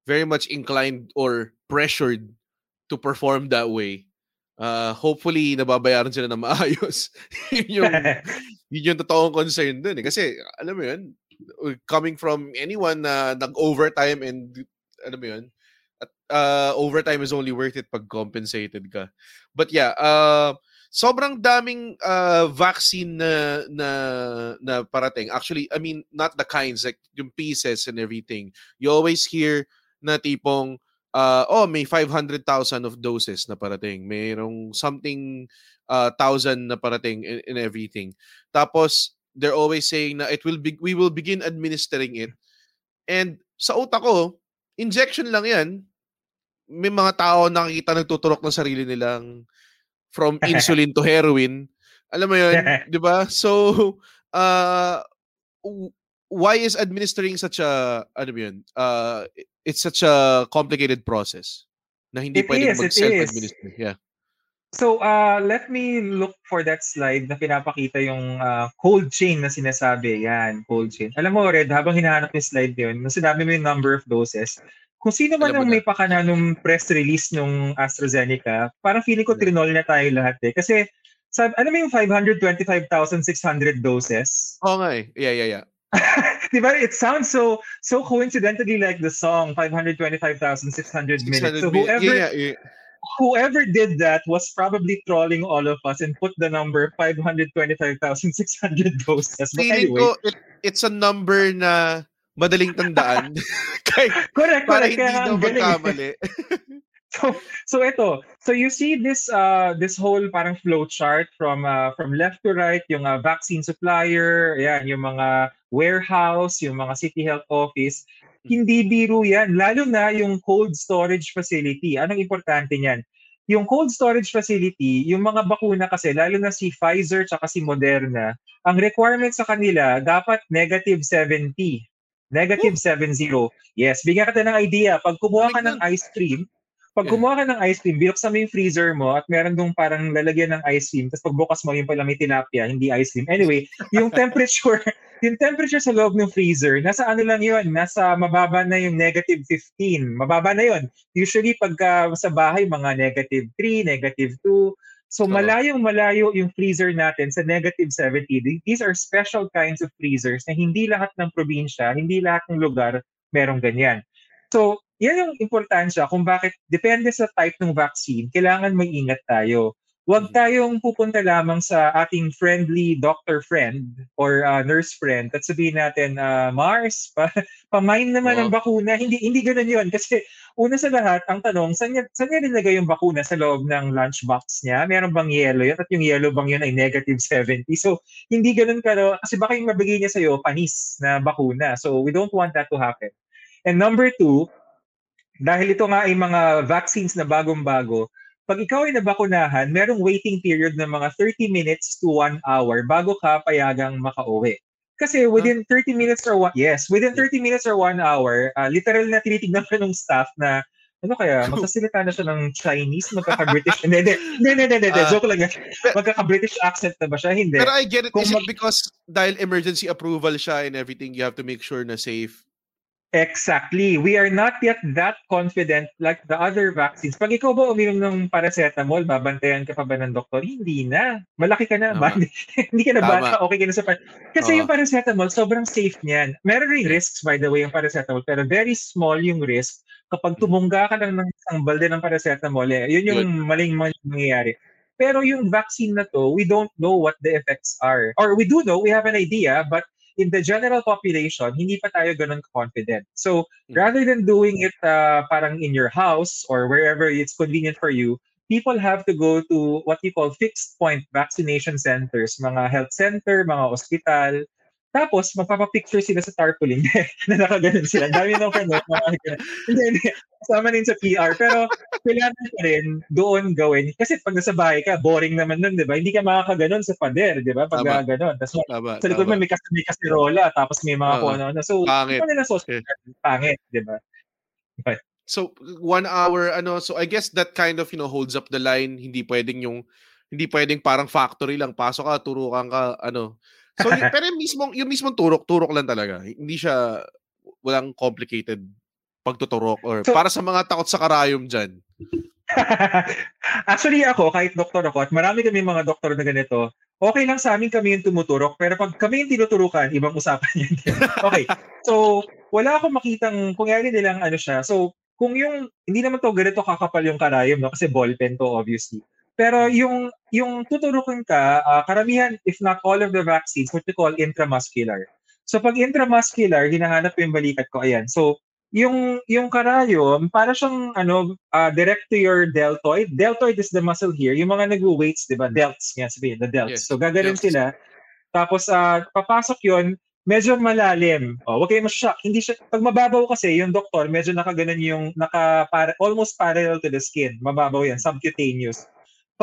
very much inclined or pressured to perform that way. Uh hopefully nababayaran sila na maayos. yun yung yun yung totoong concern dun eh kasi alam mo yun coming from anyone na nag-overtime and alam mo yun at uh, overtime is only worth it pag compensated ka. But yeah, uh sobrang daming uh, vaccine na, na na parating. Actually, I mean, not the kinds, like yung pieces and everything. You always hear na tipong, uh, oh, may 500,000 of doses na parating. Mayroong something uh, thousand na parating and, and everything. Tapos, they're always saying na it will be, we will begin administering it. And sa utak ko, injection lang yan. May mga tao nakikita nagtuturok ng sarili nilang from insulin to heroin. Alam mo 'yun, 'di ba? So, uh why is administering such a ano 'yun? Uh it's such a complicated process na hindi It pwedeng mag-self-administer. Yeah. So, uh, let me look for that slide na pinapakita yung uh, cold chain na sinasabi. Yan, cold chain. Alam mo, Red, habang hinahanap yung slide yun, nung sinabi mo yung number of doses, kung sino man ang may pakana nung press release nung AstraZeneca, parang feeling ko trinol na tayo lahat eh. Kasi, sab alam mo yung 525,600 doses? Oo nga eh. Yeah, yeah, yeah. diba? It sounds so so coincidentally like the song 525,600 minutes. 600 So whoever yeah, yeah, yeah. whoever did that was probably trolling all of us and put the number 525,600 doses. But Feeling anyway, ko it, it's a number na madaling tandaan. Kahit correct, para correct. hindi Kaya daw magkamali. So, so ito. So you see this uh this whole parang flow chart from uh, from left to right, yung uh, vaccine supplier, yan, yung mga warehouse, yung mga city health office. Hindi biro yan, lalo na yung cold storage facility. Anong importante niyan? Yung cold storage facility, yung mga bakuna kasi, lalo na si Pfizer tsaka si Moderna, ang requirement sa kanila, dapat negative 70. Negative 70. Yes, bigyan ka ng idea. Pag kumuha ka ng ice cream, pag kumuha ka ng ice cream, binuksan mo yung freezer mo at meron dong parang lalagyan ng ice cream, tapos pagbukas mo yung pala may tilapia, hindi ice cream. Anyway, yung temperature, yung temperature sa loob ng freezer, nasa ano lang yun, nasa mababa na yung negative 15. Mababa na yun. Usually pagka sa bahay, mga negative 3, negative 2. So Oo. malayong malayo yung freezer natin sa negative 70. These are special kinds of freezers na hindi lahat ng probinsya, hindi lahat ng lugar merong ganyan. So, yan yung importansya kung bakit depende sa type ng vaccine, kailangan may ingat tayo. Huwag tayong pupunta lamang sa ating friendly doctor friend or uh, nurse friend at sabihin natin, uh, Mars, pa, pamain naman ang Oo. bakuna. Hindi hindi ganoon yun. Kasi una sa lahat, ang tanong, saan niya, saan niya nilagay yung bakuna sa loob ng lunchbox niya? Meron bang yellow yun? At yung yellow bang yun ay negative 70? So, hindi ganun ka, no? kasi baka yung mabigay niya sa'yo, panis na bakuna. So, we don't want that to happen. And number two, dahil ito nga ay mga vaccines na bagong-bago, pag ikaw ay nabakunahan, merong waiting period ng mga 30 minutes to 1 hour bago ka payagang makauwi. Kasi within 30 minutes or one, yes, within 30 minutes or 1 hour, uh, literal na tinitignan ko ng staff na ano kaya, magsasalita na siya ng Chinese, magkaka-British. Hindi, hindi, hindi, hindi, Ah. joke lang yan. Magkaka-British accent na ba siya? Hindi. Pero I get it. Kung Is it because dahil emergency approval siya and everything, you have to make sure na safe? Exactly. We are not yet that confident like the other vaccines. Pag ikaw ba uminom ng paracetamol, babantayan ka pa ba ng doktor? Hindi na. Malaki ka na. Tama. Ba? Hindi ka na Tama. bata. Okay ka na sa pan- Kasi Oo. yung paracetamol, sobrang safe niyan. Meron ring risks, by the way, yung paracetamol. Pero very small yung risk kapag tumungga ka lang ng isang balde ng paracetamol. Eh, yun yung maling maling mangyayari. Pero yung vaccine na to, we don't know what the effects are. Or we do know, we have an idea, but in the general population, hindi pa tayo ganun confident. So, Hmm. rather than doing it uh, parang in your house or wherever it's convenient for you, people have to go to what you call fixed point vaccination centers, mga health center, mga ospital. Tapos, magpapapicture sila sa tarpaulin na nakaganon sila. Ang Dami ng friend, no? mga ganun. Hindi, hindi. Kasama din sa PR. Pero, kailangan pa rin doon gawin. Kasi pag nasa bahay ka, boring naman nun, di ba? Hindi ka makakaganon sa pader, di ba? Pag Tama. ganon. Tapos, Tama, sa likod mo may, kas- may kasirola, tapos may mga Oo. kung ano. So, Pangit. ano na sa hospital? Pangit, di ba? So one hour ano so I guess that kind of you know holds up the line hindi pwedeng yung Hindi pwedeng parang factory lang, pasok ka, turukan ka, ano. So, yung, pero yung mismong, yung mismong turok, turok lang talaga. Hindi siya, walang complicated pagtuturok or So- para sa mga takot sa karayom dyan. Actually ako, kahit doktor ako, at marami kami mga doktor na ganito, okay lang sa amin kami yung tumuturok, pero pag kami yung tinuturukan, ibang usapan yan. okay, so wala akong makitang, kung yan nilang ano siya, so kung yung, hindi naman to ganito kakapal yung karayom, no? kasi ballpen to obviously. Pero yung yung tuturukan ka, ah, karamihan, if not all of the vaccines, what we call intramuscular. So pag intramuscular, hinahanap yung balikat ko, ayan. So yung yung karayom, para siyang ano, ah, direct to your deltoid. Deltoid is the muscle here. Yung mga nag-weights, di ba? Delts nga sabihin, the delts. Yes, So delts. sila. Tapos ah, papasok yon medyo malalim. Oh, wag kayo mashock. Hindi siya pag mababaw kasi yung doktor, medyo nakaganon yung naka para, almost parallel to the skin. Mababaw yan, subcutaneous.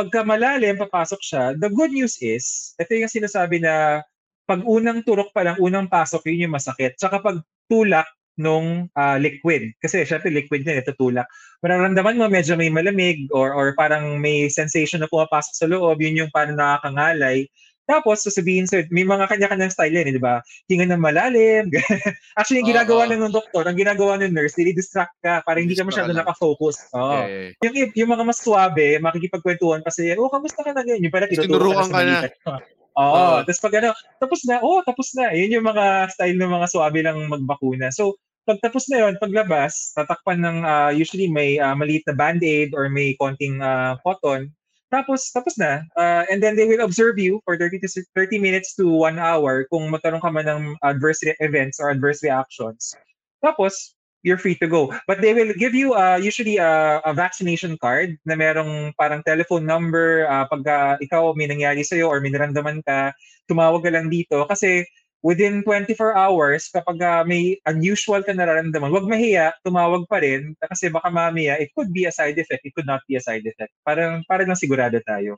Pagka malalim, papasok siya. The good news is, ito yung sinasabi na pag unang turok pa lang, unang pasok, yun yung masakit. Tsaka pag tulak nung ah, liquid, kasi syempre liquid na ito tulak, mararamdaman mo medyo may malamig or or parang may sensation na pumapasok sa loob, yun yung parang nakakangalay. Tapos, sasabihin sa, may mga kanya-kanyang style yan, eh, di ba? Hinga ng malalim. Actually, yung ginagawa lang ng doktor, ang ginagawa ng nurse, distract ka para hindi ka masyado lang. nakafocus. Oo. Eh, Yung, yung mga mas suabe, makikipagkwentuhan kasi, oh, kamusta ka na ganyan? Yung pala, tinuruan ka na na. sa. Oo. Oo. Tapos pag ano, tapos na, oh, tapos na. Yun yung mga style ng mga suabe lang magbakuna. So, pag tapos na yun, paglabas, tatakpan ng, ah, usually may ah, maliit na band-aid or may konting ah, cotton. Tapos, tapos na. Ah, and then they will observe you for 30 to si- 30 minutes to 1 hour kung magkaroon ka man ng adverse re- events or adverse reactions. Tapos, you're free to go. But they will give you uh, usually a, a vaccination card na merong parang telephone number uh, pagka ikaw may nangyari sa'yo or may naramdaman ka, tumawag ka lang dito. Kasi within 24 hours, kapag uh, may unusual ka nararamdaman, wag mahiya, tumawag pa rin kasi baka mamaya, it could be a side effect, it could not be a side effect. Parang, parang lang sigurado tayo.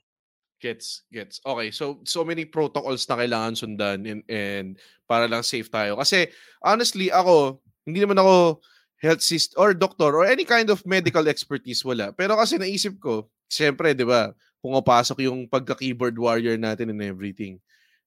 Gets, gets. Okay, so so many protocols na kailangan sundan and, and para lang safe tayo. Kasi honestly, ako, hindi naman ako health system or doctor or any kind of medical expertise wala. Pero kasi naisip ko, siyempre, 'di ba, pumapasok yung pagka-keyboard warrior natin and everything.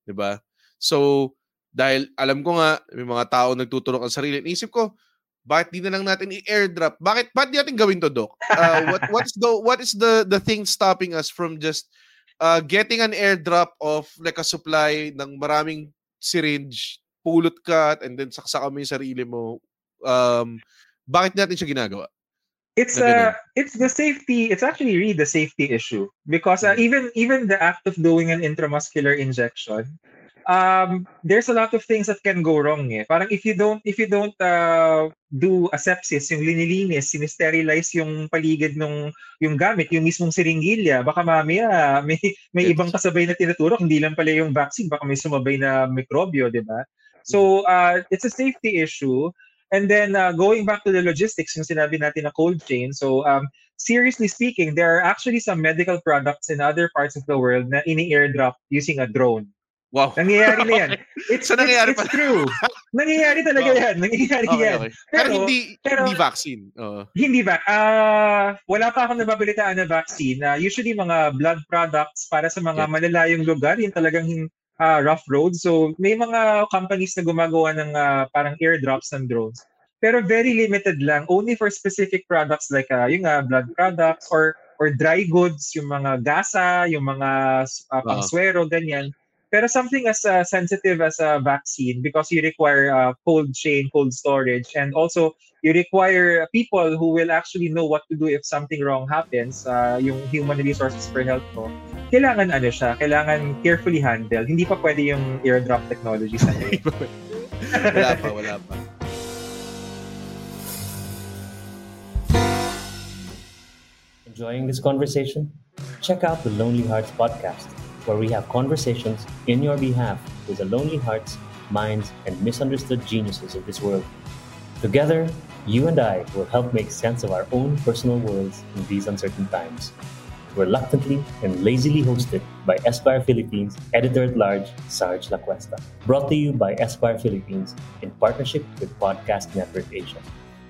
'Di ba? So, dahil alam ko nga may mga tao nagtutulong ang sarili, naisip ko, bakit di na lang natin i-airdrop? Bakit bakit di natin gawin to, doc? Uh, what what is the what is the the thing stopping us from just uh, getting an airdrop of like a supply ng maraming syringe, pulot ka and then saksakan mo yung sarili mo. Um, bakit natin siya ginagawa? It's uh it's the safety it's actually really the safety issue because uh, even even the act of doing an intramuscular injection um there's a lot of things that can go wrong eh. Parang if you don't if you don't uh, do asepsis, yung linilinis, sinisterilize yung paligid ng yung gamit, yung mismong siringilya, baka mamaya may may ibang kasabay na tinuturok, hindi lang pala yung vaccine, baka may sumabay na mikrobyo, 'di ba? So uh, it's a safety issue. And then uh, going back to the logistics, yung sinabi natin na cold chain. So um, seriously speaking, there are actually some medical products in other parts of the world na ini-airdrop using a drone. Wow. Nangyayari na yan. It's, So, nangyayari it's, it's true. Nangyayari talaga Wow. yan. Nangyayari Okay, yan. okay. Pero, Pero- hindi pero- hindi vaccine. Oo. Hindi ba? Ah, wala pa akong nababalitaan na vaccine. na usually mga blood products para sa mga Yeah. malalayong lugar, yung talagang ah, rough roads. So may mga companies na gumagawa ng ah, parang airdrops ng drones. Pero very limited lang, only for specific products like ah, yung ah, blood products or or dry goods, yung mga gasa, yung mga uh, pangswero, ganyan. Pero something as uh, sensitive as a vaccine because you require uh, cold chain, cold storage, and also you require people who will actually know what to do if something wrong happens, uh, yung human resources for health ko, kailangan ano siya, kailangan carefully handled. Hindi pa pwede yung airdrop technology sa ngayon. wala pa, wala pa. Enjoying this conversation? Check out the Lonely Hearts podcast, where we have conversations in your behalf with the lonely hearts, minds, and misunderstood geniuses of this world. Together, you and I will help make sense of our own personal worlds in these uncertain times. Reluctantly and lazily hosted by Esquire Philippines editor at large Sarge Lacuesta. Brought to you by Esquire Philippines in partnership with Podcast Network Asia.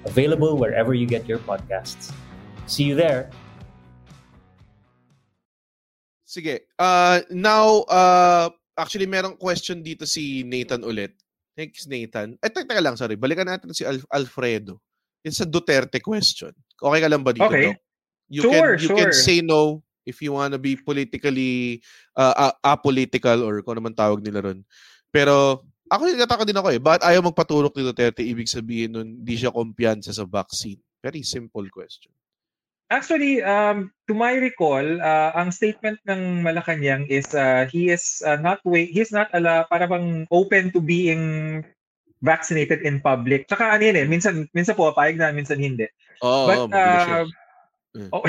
Available wherever you get your podcasts. See you there. Sige. Uh, now, uh, actually, merong question dito si Nathan ulit. Thanks, Nathan. Eh, teka lang, sorry. Balikan natin si Al- Alfredo. It's a Duterte question. Okay ka lang ba dito, Okay. Doc? You Sure, can, you can sure. say no if you wanna be politically uh, apolitical or kung ano man tawag nila ron. Pero ako nagtataka din ako eh. Bakit ayaw magpaturok ni Duterte? Ibig sabihin nun, hindi siya kumpiyansa sa vaccine. Very simple question. Actually, um, to my recall, uh, ang statement ng Malacanang is uh, he is uh, not way, he is not ala para bang open to being vaccinated in public. Tsaka ano yun eh, minsan, minsan po, payag na, minsan hindi. Oo, But, oh, yun. uh, Oh,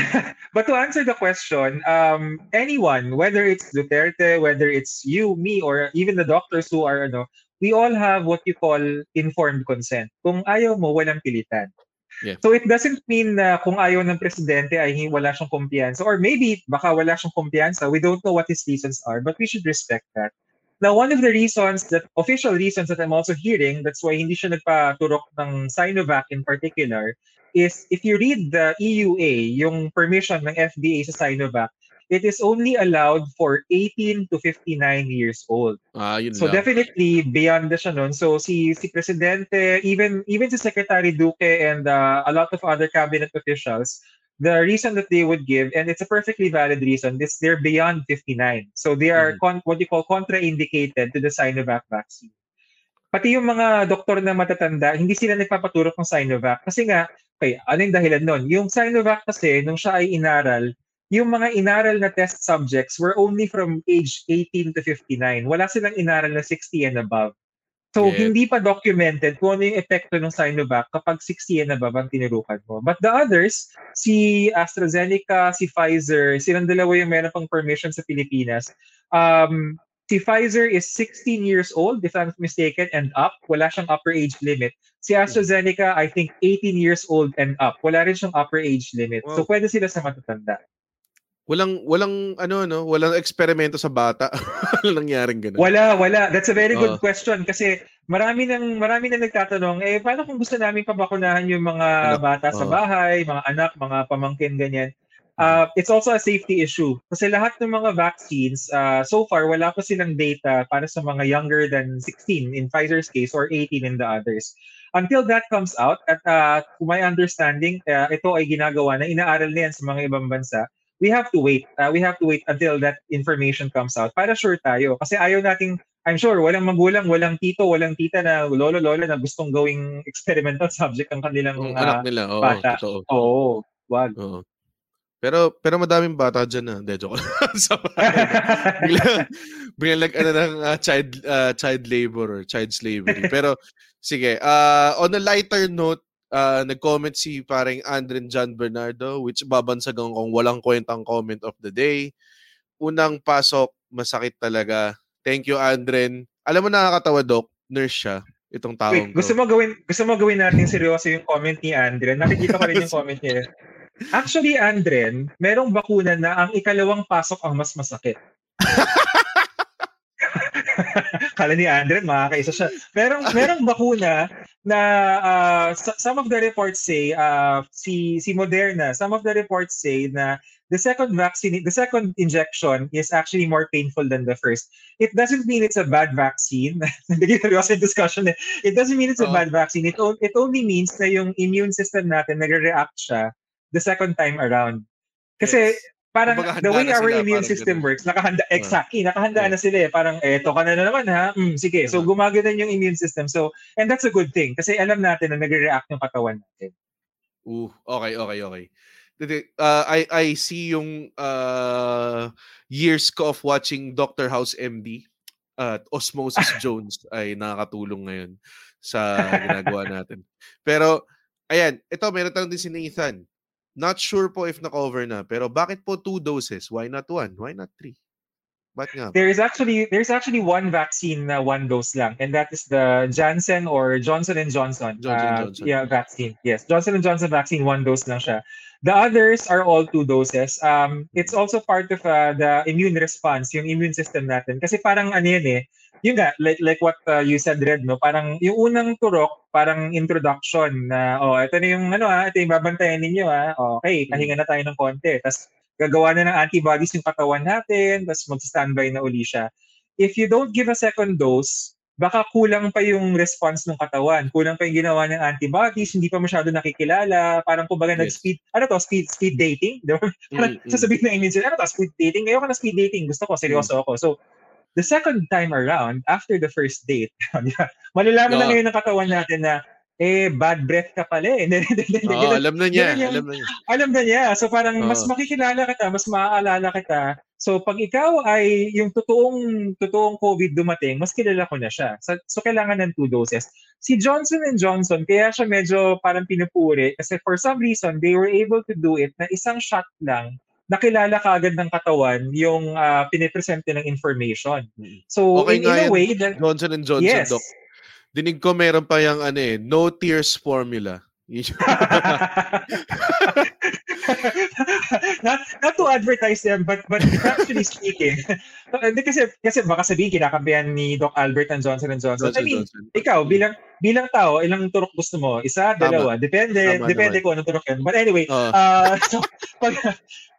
but to answer the question, um, anyone, whether it's Duterte, whether it's you, me, or even the doctors who are, ano, we all have what you call informed consent. Kung ayaw mo, walang pilitan. Yeah. So it doesn't mean na kung ayaw ng presidente ay wala siyang kumpiyansa. Or maybe baka wala siyang kumpiyansa. We don't know what his reasons are, but we should respect that. Now, one of the reasons that, official reasons that I'm also hearing, that's why hindi siya nagpaturok ng Sinovac in particular, is if you read the EUA, yung permission ng FDA sa Sinovac, it is only allowed for 18 to 59 years old. Ah, yun So lang. definitely beyond na siya nun. So si si presidente, even even si Secretary Duque and uh, a lot of other cabinet officials, the reason that they would give, and it's a perfectly valid reason, is they're beyond 59. So they are Mhm. con- what you call contraindicated to the Sinovac vaccine. Pati yung mga doktor na matatanda, hindi sila nagpapaturok ng Sinovac. Kasi nga, okay, ano yung dahilan nun? Yung Sinovac kasi, nung siya ay inaral, yung mga inaral na test subjects were only from age 18 to 59. Wala silang inaral na 60 and above. So, Yeah. hindi pa documented kung ano yung epekto ng Sinovac kapag 60 and above ang tinurukan mo. But the others, si AstraZeneca, si Pfizer, silang dalawa yung meron pang permission sa Pilipinas. Um, si Pfizer is 16 years old, if I'm mistaken, and up. Wala siyang upper age limit. Si AstraZeneca, I think 18 years old and up. Wala rin siyang upper age limit. So, Wow. pwede sila sa matatanda. Walang walang ano no, walang eksperimento sa bata. Walang nangyaring ganun. Wala, wala. That's a very good Oo. question kasi marami nang marami nang nagtatanong, eh paano kung gusto namin pabakunahan yung mga Anak. bata sa Oo. bahay, mga anak, mga pamangkin ganyan. Uh, it's also a safety issue kasi lahat ng mga vaccines uh, so far wala pa silang data para sa mga younger than 16 in Pfizer's case or 18 in the others. Until that comes out at uh, to my understanding uh, ito ay ginagawa na inaaral na yan sa mga ibang bansa we have to wait. Uh, we have to wait until that information comes out para sure tayo. Kasi ayaw nating, I'm sure, walang magulang, walang tito, walang tita na lolo-lola na gustong gawing experimental subject ang kanilang Ang uh, anak nila, oo, bata. totoo. Oo, wag. Oo. Pero pero madaming bata diyan na. Hindi joke. Sa bigla bigla nag ano ng uh, child uh, child labor or child slavery. Pero sige, uh, on a lighter note, uh, nag-comment si parang Andren John Bernardo which babansagan kong walang kwentang comment of the day. Unang pasok, masakit talaga. Thank you Andren. Alam mo nakakatawa Doc, nurse siya itong taong Wait, gusto to. mo gawin gusto mo gawin natin seryoso yung comment ni Andren. Nakikita ko rin yung comment niya. Actually, Andren, merong bakuna na ang ikalawang pasok ang mas masakit. Kala ni Andren, makakaisa siya. Merong, merong bakuna na uh, some of the reports say, uh, si, si Moderna, some of the reports say na the second vaccine, the second injection is actually more painful than the first. It doesn't mean it's a bad vaccine. Seryoso yung discussion eh. It doesn't mean it's a bad vaccine. It, it only means na yung immune system natin nagre-react siya the second time around. Kasi Yes. Parang Kumbaga, the way our sila, immune system ganun. works, nakahanda, Ah. exactly, nakahanda Yeah. na sila eh. Parang, eto ka na na naman ha. Mm, sige, so Uh-huh. gumagana yung immune system. So, and that's a good thing kasi alam natin na nagre-react yung katawan natin. Ooh, okay, okay, okay. Uh, I I see yung uh, years ko of watching Dr. House MD at Osmosis Jones ay nakakatulong ngayon sa ginagawa natin. Pero ayan, ito meron tanong din si Nathan. Not sure po if na-cover na, pero bakit po two doses? Why not one? Why not three? Bakit nga? There is actually there's actually one vaccine na one dose lang and that is the Janssen or Johnson and Johnson. Johnson uh, Johnson. Yeah, vaccine. Yes, Johnson and Johnson vaccine one dose lang siya. The others are all two doses. Um, it's also part of uh, the immune response, yung immune system natin. Kasi parang ano yan eh, yun nga, like, like what uh, you said, Red, no? Parang yung unang turok, parang introduction na, oh, ito na yung ano ah, ito yung babantayan ninyo ah. Okay, Mm. pahinga na tayo ng konti. Tapos gagawa na ng antibodies yung katawan natin, tapos mag-standby na uli siya. If you don't give a second dose, baka kulang pa yung response ng katawan. Kulang pa yung ginawa ng antibodies, hindi pa masyado nakikilala, parang kumbaga Yes. nag-speed, ano to, speed speed dating? Ba? Parang Mm, mm. sasabihin ng immune ano to, speed dating? Ngayon ka na speed dating, gusto ko, seryoso ako. So, the second time around, after the first date, malalaman na Oo. ngayon ng katawan natin na, eh, bad breath ka pala eh. Oo, alam na niya. Yung- Alam na niya. alam na niya. So parang mas Oo. makikilala kita, mas maaalala kita. So pag ikaw ay yung totoong totoong COVID dumating, mas kilala ko na siya. So, so kailangan ng two doses. Si Johnson and Johnson, kaya siya medyo parang pinupuri kasi for some reason, they were able to do it na isang shot lang nakilala kaagad ng katawan yung uh, pinipresente ng information. Mm. So Okay in, in a way, that, Johnson and Johnson, yes. Doc. Dinig ko meron pa yung ano eh, no tears formula. Not, not to advertise them, but but actually speaking, hindi kasi kasi baka sabihin kinakampihan ni Doc Albert ang Johnson and Johnson. Johnson, I mean, Johnson. ikaw bilang bilang tao, ilang turok gusto mo? Isa, dalawa, depende Tama depende naman. kung anong turok yun. But anyway, Oo. uh, so, pag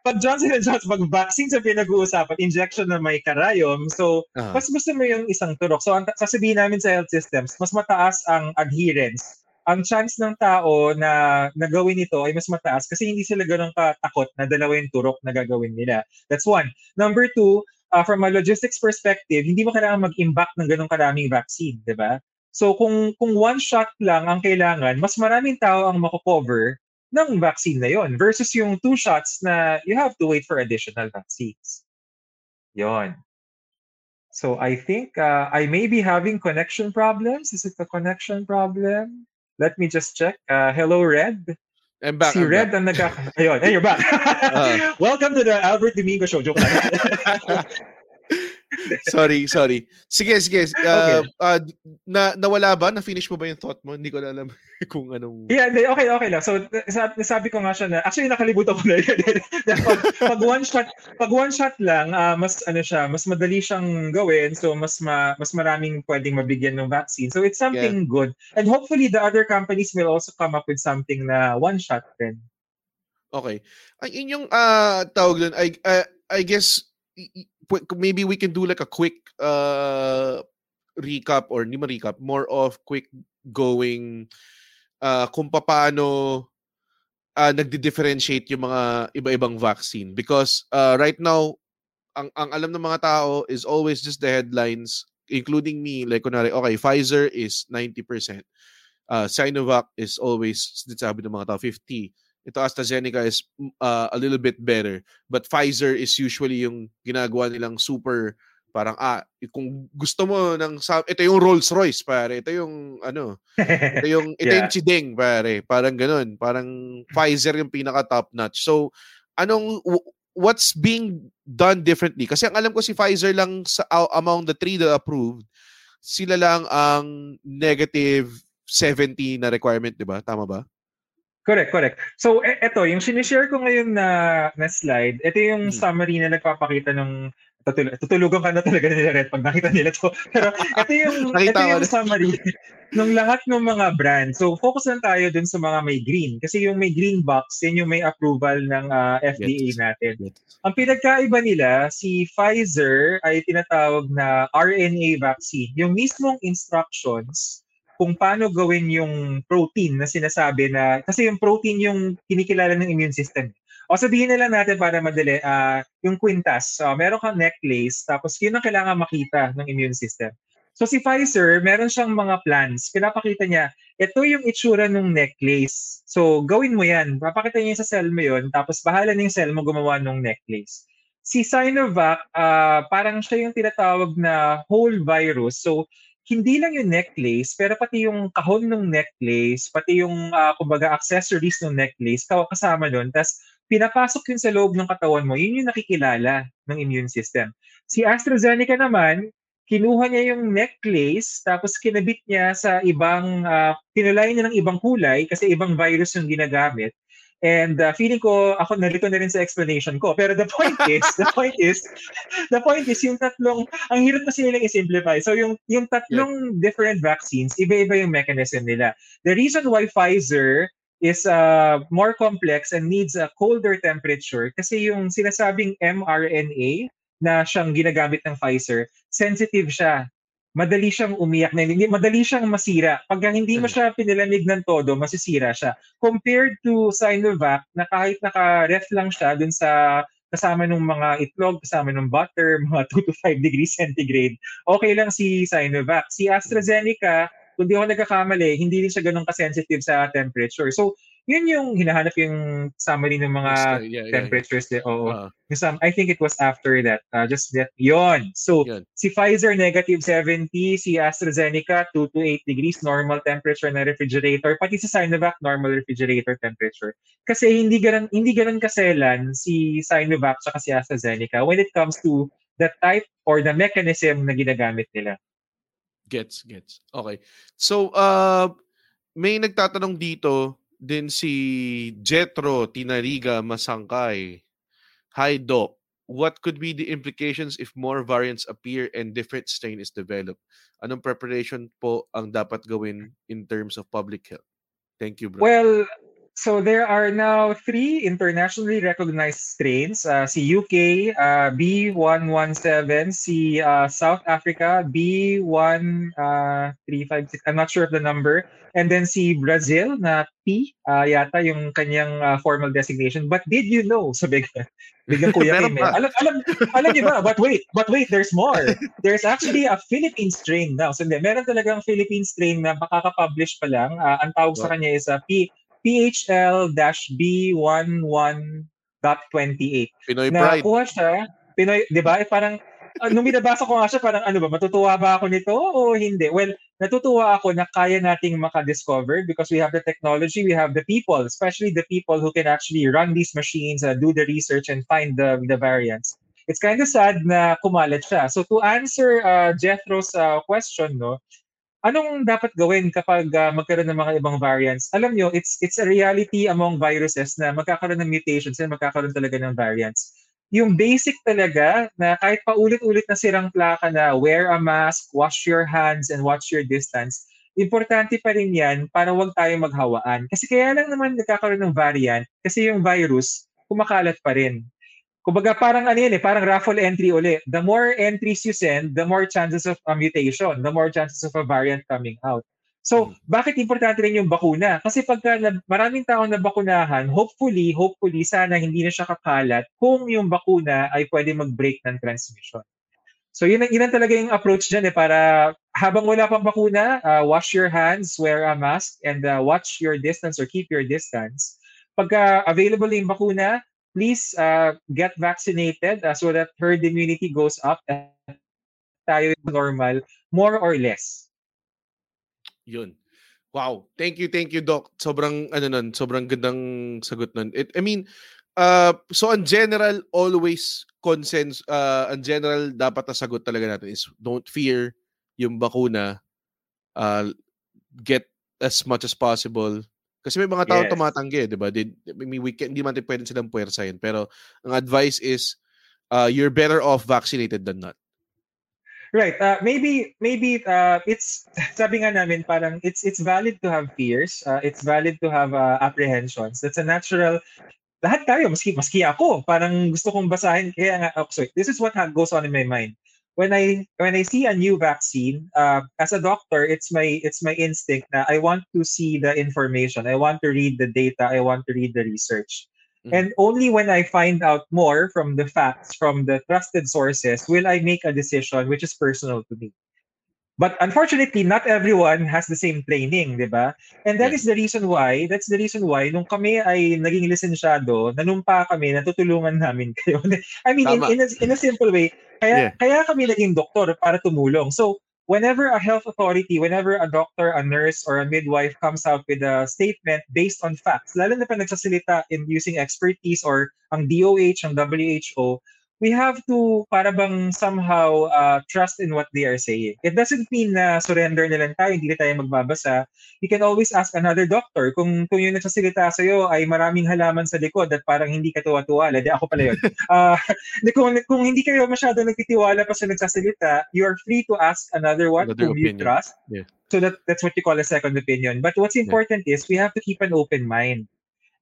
pag Johnson and Johnson, pag vaccines ang pinag-uusapan, injection na may karayom, so Ah. mas gusto mo yung isang turok. So, ang sasabihin namin sa health systems, mas mataas ang adherence. Ang chance ng tao na nagawin ito ay mas mataas kasi hindi sila ganun katakot na dalawa turok na gagawin nila. That's one. Number two, uh, from a logistics perspective, hindi mo kailangan mag-impact ng ganun karaming vaccine, di ba? So kung kung one shot lang ang kailangan, mas maraming tao ang mako-cover ng vaccine na yon versus yung two shots na you have to wait for additional vaccines. Yon. So I think uh, I may be having connection problems. Is it a connection problem? Let me just check. Uh, hello, Red. I'm back. si I'm Red back. ang nagka... Ayun, hey, you're back. Ah. Welcome to the Albert Domingo Show. Joke lang. sorry, sorry. Sige, sige. Uh, uh, na, nawala ba? Na-finish mo ba yung thought mo? Hindi ko na alam kung anong... yeah, okay, okay lang. So, nasabi, ko nga siya na, actually, nakalimutan ko na yun. Pag, pag one shot, pag one shot lang, ah, mas, ano siya, mas madali siyang gawin. So, mas, ma, mas maraming pwedeng mabigyan ng vaccine. So, it's something good. And hopefully, the other companies will also come up with something na one shot din. Okay. Ay, yun yung uh, tawag dun. I, uh, I guess, maybe we can do like a quick uh, recap or hindi recap, more of quick going uh, kung paano uh, nagdi-differentiate yung mga iba-ibang vaccine. Because uh, right now, ang, ang alam ng mga tao is always just the headlines, including me. Like, kunwari, okay, Pfizer is 90%. Uh, Sinovac is always, sabi ng mga tao, 50 ito AstraZeneca is uh, a little bit better. But Pfizer is usually yung ginagawa nilang super parang ah kung gusto mo ng sa- ito yung Rolls Royce pare. Ito yung ano ito yung ito yung Yeah. chideng pare. Parang ganun. Parang Pfizer yung pinaka top notch so anong what's being done differently? Kasi ang alam ko si Pfizer lang sa a- among the three that approved sila lang ang negative 70 na requirement di ba? Tama ba Correct, correct. So, e- eto, yung sinishare ko ngayon na, na slide, ito yung Mhm. summary na nagpapakita ng tutul- tutulugan ka na talaga nila Red pag nakita nila to. Pero ito yung, ito yung summary ng lahat ng mga brand. So, focus lang tayo dun sa mga may green. Kasi yung may green box, yan yung may approval ng ah, FDA Yes. natin. Ang pinagkaiba nila, si Pfizer ay tinatawag na RNA vaccine. Yung mismong instructions kung paano gawin yung protein na sinasabi na, kasi yung protein yung kinikilala ng immune system. O sabihin na lang natin para madali, ah, yung quintas, ah, meron kang necklace, tapos yun ang kailangan makita ng immune system. So si Pfizer, meron siyang mga plans. Pinapakita niya, ito yung itsura ng necklace. So gawin mo yan. Papakita niya sa cell mo yun, tapos bahala na yung cell mo gumawa ng necklace. Si Sinovac, ah, parang siya yung tinatawag na whole virus. So hindi lang yung necklace, pero pati yung kahon ng necklace, pati yung, ah, kumbaga, accessories ng necklace, ka- kasama doon. Tapos, pinapasok yun sa loob ng katawan mo, yun yung nakikilala ng immune system. Si AstraZeneca naman, kinuha niya yung necklace, tapos kinabit niya sa ibang, uh, tinulay niya ng ibang kulay kasi ibang virus yung ginagamit. And uh, feeling ko, ako narito na rin sa explanation ko. Pero the point is, the point is, the point is, yung tatlong, ang hirap kasi nilang i-simplify. So yung, yung tatlong different vaccines, iba-iba yung mechanism nila. The reason why Pfizer is uh, more complex and needs a colder temperature kasi yung sinasabing mRNA na siyang ginagamit ng Pfizer, sensitive siya. Madali siyang umiyak na hindi, madali siyang masira. Pag hindi mo siya pinilamig ng todo, masisira siya. Compared to Sinovac na kahit naka-ref lang siya dun sa kasama ng mga itlog, kasama ng butter, mga 2 to 5 degrees centigrade, okay lang si Sinovac. Si AstraZeneca, kung di ako nagkakamali, hindi rin siya ganun kasensitive sa temperature. So, yun yung hinahanap yung summary ng mga yeah, yeah, temperatures. Yeah, Oo. Ah. Yung some- I think it was after that. Uh, just that. Yon. So, Yun. si Pfizer negative 70, si AstraZeneca 2 to 8 degrees normal temperature na refrigerator, pati si Sinovac normal refrigerator temperature. Kasi hindi ganun hindi ganun kaselan si Sinovac at si AstraZeneca when it comes to the type or the mechanism na ginagamit nila. Gets, gets. Okay. So, uh, may nagtatanong dito din si Jetro Tinariga Masangkay. Hi, Doc. What could be the implications if more variants appear and different strain is developed? Anong preparation po ang dapat gawin in terms of public health? Thank you, bro. Well, so there are now three internationally recognized strains. Uh, si UK, uh, B117, si uh, South Africa, B1356, I'm not sure of the number. And then si Brazil na P, uh, yata yung kanyang uh, formal designation. But did you know, sabi ko, biglang kuya eh. pa. alam, alam, alam niyo ba? But wait, but wait, there's more. There's actually a Philippine strain now. So, hindi, meron talagang Philippine strain na makaka-publish pa lang. Uh, ang tawag sa Wow. kanya is a P, PHL-B11.28 Pinoy na Pride. kuha siya, Pinoy, di ba? Eh, parang, uh, nung binabasa ko nga siya, parang ano ba, matutuwa ba ako nito o hindi? Well, natutuwa ako na kaya nating makadiscover because we have the technology, we have the people, especially the people who can actually run these machines, uh, do the research and find the, the variants. It's kind of sad na kumalat siya. So to answer uh, Jethro's uh, question, no, anong dapat gawin kapag uh, magkaroon ng mga ibang variants? Alam nyo, it's it's a reality among viruses na magkakaroon ng mutations and magkakaroon talaga ng variants. Yung basic talaga na kahit paulit-ulit na sirang plaka na wear a mask, wash your hands, and watch your distance, importante pa rin yan para wag tayo maghawaan. Kasi kaya lang naman nagkakaroon ng variant kasi yung virus kumakalat pa rin. Kumbaga parang ano yan eh, parang raffle entry uli. The more entries you send, the more chances of a mutation, the more chances of a variant coming out. So, bakit importante rin yung bakuna? Kasi pagka na, maraming tao na bakunahan, hopefully, hopefully, sana hindi na siya kakalat kung yung bakuna ay pwede mag-break ng transmission. So, yun, ang- yun ang talaga yung approach dyan eh, para habang wala pang bakuna, uh, wash your hands, wear a mask, and uh, watch your distance or keep your distance. Pagka available yung bakuna, please uh, get vaccinated uh, so that herd immunity goes up and tayo normal, more or less. Yun. Wow. Thank you, thank you, Doc. Sobrang, ano nun, sobrang gandang sagot nun. It, I mean, uh, so in general, always consensus, uh, in general, dapat na sagot talaga natin is don't fear yung bakuna. Uh, get as much as possible. Kasi may mga tao Yes. tumatanggi, di ba? Di, I mean, we can, hindi man tayo pwede silang puwersahin. Pero ang advice is, uh, you're better off vaccinated than not. Right. Uh, maybe maybe uh, it's sabi nga namin parang it's it's valid to have fears. Uh, it's valid to have uh, apprehensions. That's a natural lahat tayo maski maski ako parang gusto kong basahin kaya nga oh, sorry, this is what ha- goes on in my mind. When I when I see a new vaccine, uh, as a doctor, it's my it's my instinct na I want to see the information. I want to read the data. I want to read the research. Mhm. And only when I find out more from the facts, from the trusted sources, will I make a decision which is personal to me. But unfortunately, not everyone has the same training, di ba? And that Yeah. is the reason why, that's the reason why, nung kami ay naging lisensyado, nanumpa kami, natutulungan namin kayo. I mean, in, Tama. in, a, in a simple way, kaya, kaya kami naging doktor para tumulong. So, whenever a health authority, whenever a doctor, a nurse, or a midwife comes out with a statement based on facts, lalo na pa nagsasalita in using expertise or ang DOH, ang WHO, we have to para bang somehow uh, trust in what they are saying. It doesn't mean na surrender na lang tayo, hindi tayo magbabasa. You can always ask another doctor kung kung yung nagsasalita sa iyo ay maraming halaman sa likod at parang hindi ka tuwa-tuwala. Di ako pala yun. Di kung, kung hindi kayo masyado nagtitiwala pa sa nagsasalita, you are free to ask another one Another whom you opinion. trust. Yeah. so that that's what you call a second opinion. But what's important is we have to keep an open mind.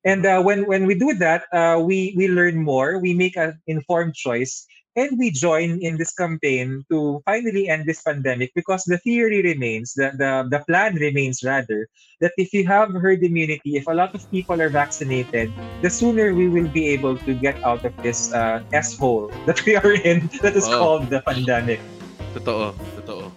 And uh, when when we do that, uh, we we learn more, we make an informed choice, and we join in this campaign to finally end this pandemic because the theory remains, the, the, the plan remains rather, that if you have herd immunity, if a lot of people are vaccinated, the sooner we will be able to get out of this uh, S-hole that we are in that is Oh. called the pandemic. Totoo, totoo.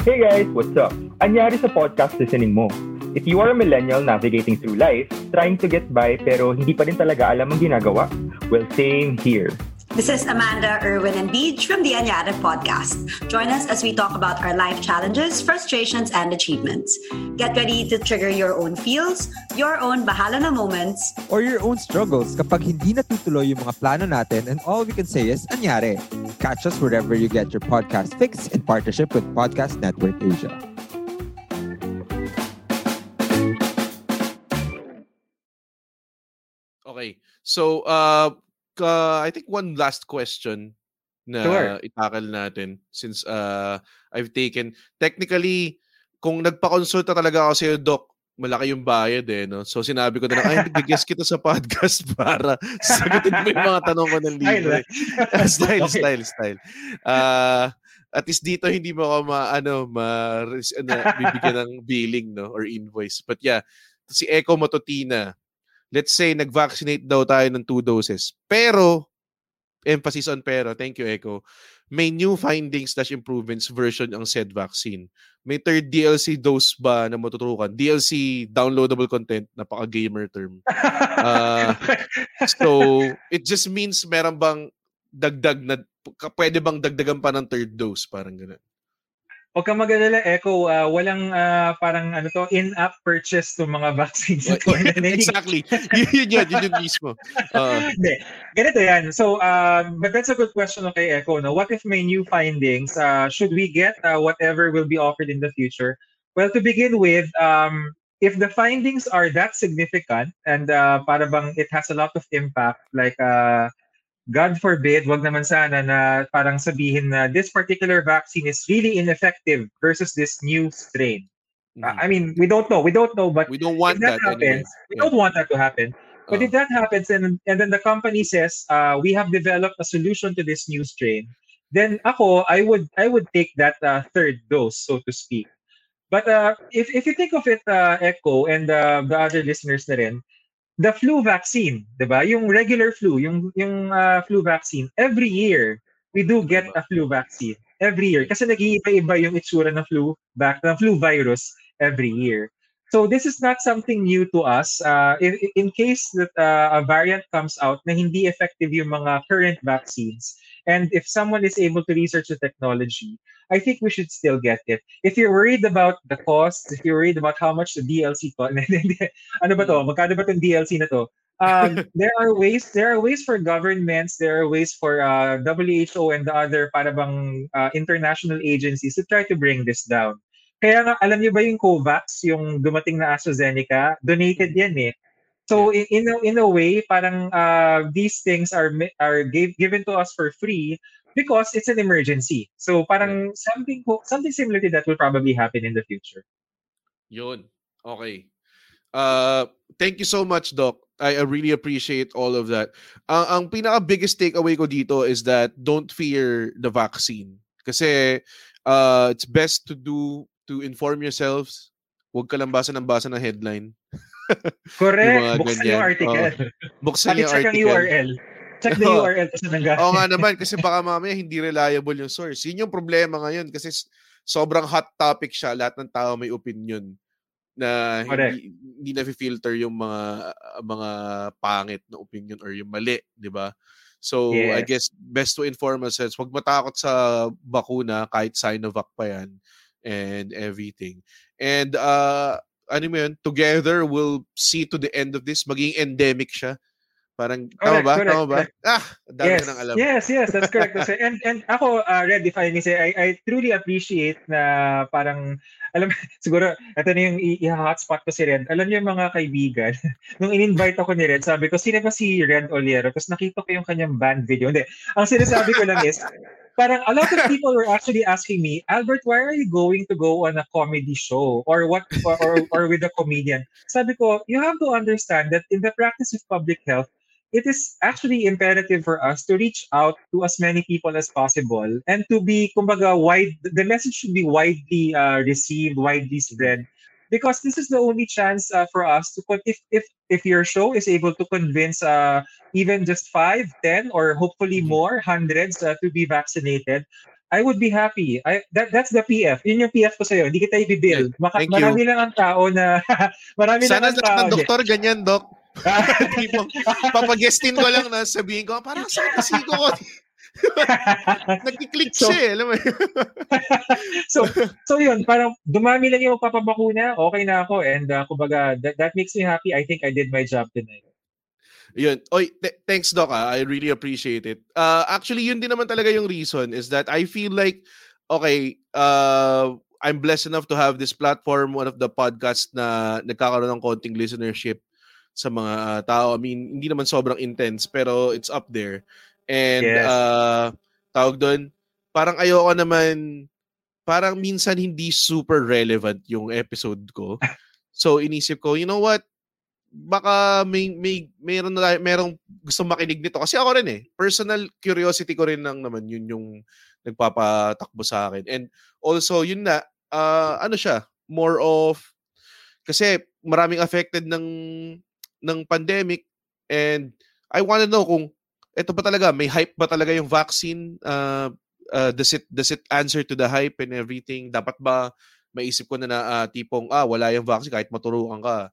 Hey guys, what's up? Anyari sa podcast listening mo. If you are a millennial navigating through life, trying to get by pero hindi pa rin talaga alam ang ginagawa, well, same here. This is Amanda, Irwin, and Beach from the Anyada podcast. Join us as we talk about our life challenges, frustrations, and achievements. Get ready to trigger your own feels, your own bahala na moments, or your own struggles kapag hindi natutuloy yung mga plano natin and all we can say is, anyare. Catch us wherever you get your podcast fix in partnership with Podcast Network Asia. Okay. So, uh, ka- I think one last question na Sure. itakal natin since uh, I've taken, technically, kung nagpa-consulta talaga ako sa'yo, Doc, malaki yung bayad eh, no? So, sinabi ko na lang, ay, nag-guest kita sa podcast para sagutin mo yung mga tanong ko ng libre. style, Okay. style, style. Uh, at least dito hindi mo ako ma ano ma ano, bibigyan ng billing no or invoice. But yeah, si Echo Mototina. Let's say nag-vaccinate daw tayo ng two doses. Pero emphasis on pero. Thank you Echo. May new findings slash improvements version ang said vaccine. May third DLC dose ba na matuturukan? DLC downloadable content, napaka-gamer term. Ah, so, it just means meron bang dagdag na pwede bang dagdagan pa ng third dose parang gano'n. Huwag kang mag-alala, Echo. ah, walang ah, parang ano to, in-app purchase to mga vaccines. exactly. yun yun yun, yun yun mismo. Oo. Hindi. Ganito yan. So, um, but that's a good question kay Echo. No? What if may new findings? Uh, should we get uh, whatever will be offered in the future? Well, to begin with, um, if the findings are that significant and uh, para bang it has a lot of impact, like uh, God forbid, wag naman sana na parang sabihin na this particular vaccine is really ineffective versus this new strain. Uh, I mean, we don't know. We don't know, but Mm-hmm. we don't want if that, that anyway. happens, we don't want that to happen. But Oh. if that happens and and then the company says uh, we have developed a solution to this new strain, then ako I would I would take that uh, third dose, so to speak. But uh, if if you think of it, uh, Echo and uh, the other listeners na rin, the flu vaccine, 'di ba? Yung regular flu, yung yung uh, flu vaccine, every year we do get a flu vaccine every year kasi nag-iiba-iba yung itsura ng flu back ng flu virus every year. So this is not something new to us. Uh, in, in case that uh, a variant comes out na hindi effective yung mga current vaccines, and if someone is able to research the technology, I think we should still get it. If you're worried about the cost, if you're worried about how much the DLC cost, ano ba to? Magkano ba tong DLC na to? Um, there are ways. There are ways for governments. There are ways for uh, WHO and the other para bang uh, international agencies to try to bring this down. Kaya nga, alam niyo ba yung COVAX, yung dumating na AstraZeneca, donated yan eh. So in in a, in a way, parang uh, these things are are gave, given to us for free because it's an emergency. So parang something something similar to that will probably happen in the future. Yun. Okay. Uh, thank you so much, Doc. I, I really appreciate all of that. Ang, ang pinaka-biggest takeaway ko dito is that don't fear the vaccine. Kasi uh, it's best to do to inform yourselves. Huwag ka lang basa ng basa ng headline. Correct. mga Buksan ganyan. yung article. Oo. Buksan Pati yung check ang article. URL. Check the Oo. URL kasi nanggaling. Oo nga naman kasi baka mamaya hindi reliable yung source. Yun yung problema ngayon kasi sobrang hot topic siya. Lahat ng tao may opinion na Correct. hindi, hindi na-filter yung mga mga pangit na opinion or yung mali, di ba? So, I Yes. guess best to inform ourselves. Huwag matakot sa bakuna kahit Sinovac pa yan and everything. And uh, ano mo yun, together we'll see to the end of this. Maging endemic siya Parang, tama Correct, ba? correct, Tama ba? correct. Ah, dami yes, nang alam. yes, yes, that's correct. That's right. And and ako, uh, Red, if I may say, I, I truly appreciate na parang, alam, siguro, ito na yung i-hotspot ko si Red. Alam niyo yung mga kaibigan, nung in-invite ako ni Red, sabi ko, sino ba si Red Oliero? Tapos nakita ko yung kanyang band video. Hindi, ang sinasabi ko lang is, parang a lot of people were actually asking me, Albert, why are you going to go on a comedy show or what or, or, or with a comedian? Sabi ko, you have to understand that in the practice of public health, it is actually imperative for us to reach out to as many people as possible and to be, kumbaga, wide, the message should be widely uh, received, widely spread because this is the only chance uh, for us to put if if if your show is able to convince uh, even just five, ten, or hopefully more hundreds uh, to be vaccinated. I would be happy. I that that's the PF. Yun yung PF ko sa'yo. Hindi kita ibibill. Maka, Thank you. marami lang ang tao na marami Sana lang ang tao. ng doktor ganyan, Doc. Tipong, papagestin ko lang na sabihin ko, parang sa kasigo ko. Nagkiklik So- siya eh. Alam mo so so yun, parang dumami lang yung papabakuna, okay na ako and uh, kumbaga that, that makes me happy. I think I did my job tonight. Yun. Oy, th- thanks Doc. ah. I really appreciate it. Uh, actually, yun din naman talaga yung reason is that I feel like, okay, uh, I'm blessed enough to have this platform, one of the podcasts na nagkakaroon ng konting listenership sa mga tao. I mean, hindi naman sobrang intense, pero it's up there. And, Yes. uh, tawag doon, parang ayoko naman, parang minsan hindi super relevant yung episode ko. So, inisip ko, you know what? baka may may meron na merong gusto makinig nito kasi ako rin eh personal curiosity ko rin lang naman yun yung nagpapatakbo sa akin and also yun na ah, ano siya more of kasi maraming affected ng ng pandemic and I want to know kung ito ba talaga may hype ba talaga yung vaccine uh, uh, does it does it answer to the hype and everything dapat ba maisip ko na na ah, tipong ah wala yung vaccine kahit maturuan ka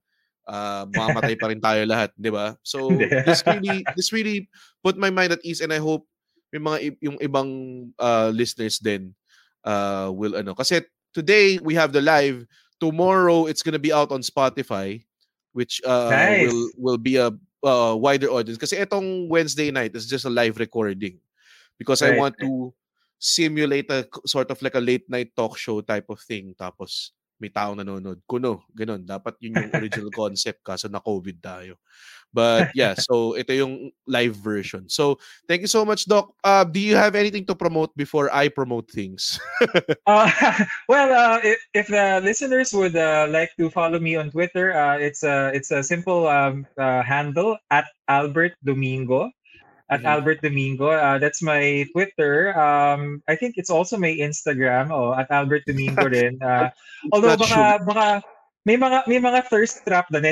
uh, mamamatay pa rin tayo lahat, 'di ba? So this really this really put my mind at ease and I hope yung mga yung ibang uh, listeners din uh, will ano kasi today we have the live tomorrow it's gonna be out on Spotify which uh, Nice. will will be a uh, wider audience. Kasi etong Wednesday night is just a live recording. Because I want to simulate a sort of like a late night talk show type of thing. Tapos may taong nanonood. Kuno, ganun. Dapat yun yung original concept kaso na COVID tayo. But yeah, so ito yung live version. So thank you so much, Doc. Uh, do you have anything to promote before I promote things? Uh, well, uh, if, if the listeners would uh, like to follow me on Twitter, uh, it's a it's a simple um, uh, handle at Albert Domingo. At Mhm. Albert Domingo, uh, that's my Twitter. Um, I think it's also my Instagram. Oh, at Albert Domingo rin. Uh, although baka baka may mga may mga thirst trap doon.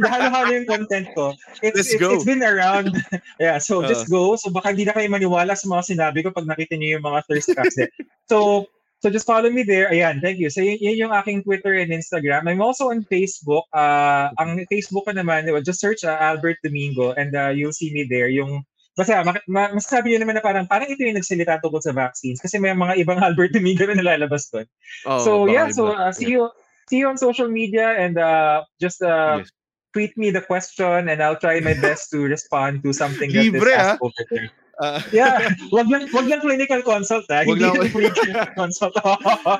Dahalo-halo yung content ko. It's, Let's it's, go. it's been around. yeah, so Uh. just go. So baka hindi na kayo maniwala sa mga sinabi ko pag nakita niyo yung mga thirst traps din. So So just follow me there. Ayan, thank you. So yun, yun yung aking Twitter and Instagram. I'm also on Facebook. Uh, ang Facebook ko naman, well, just search uh, Albert Domingo and uh, you'll see me there. Yung Basta, ma- ma- masasabi nyo naman na parang, parang ito yung nagsalita tungkol sa vaccines kasi may mga ibang Albert Domingo na nalalabas doon. Oh, so yeah, so uh, see you see you on social media and uh, just uh, Yes. tweet me the question and I'll try my best to respond to something that Libre, is ah. asked over there. Ah, Yeah, wag lang wag lang clinical consult ha. Wag Hindi lang- clinical consult.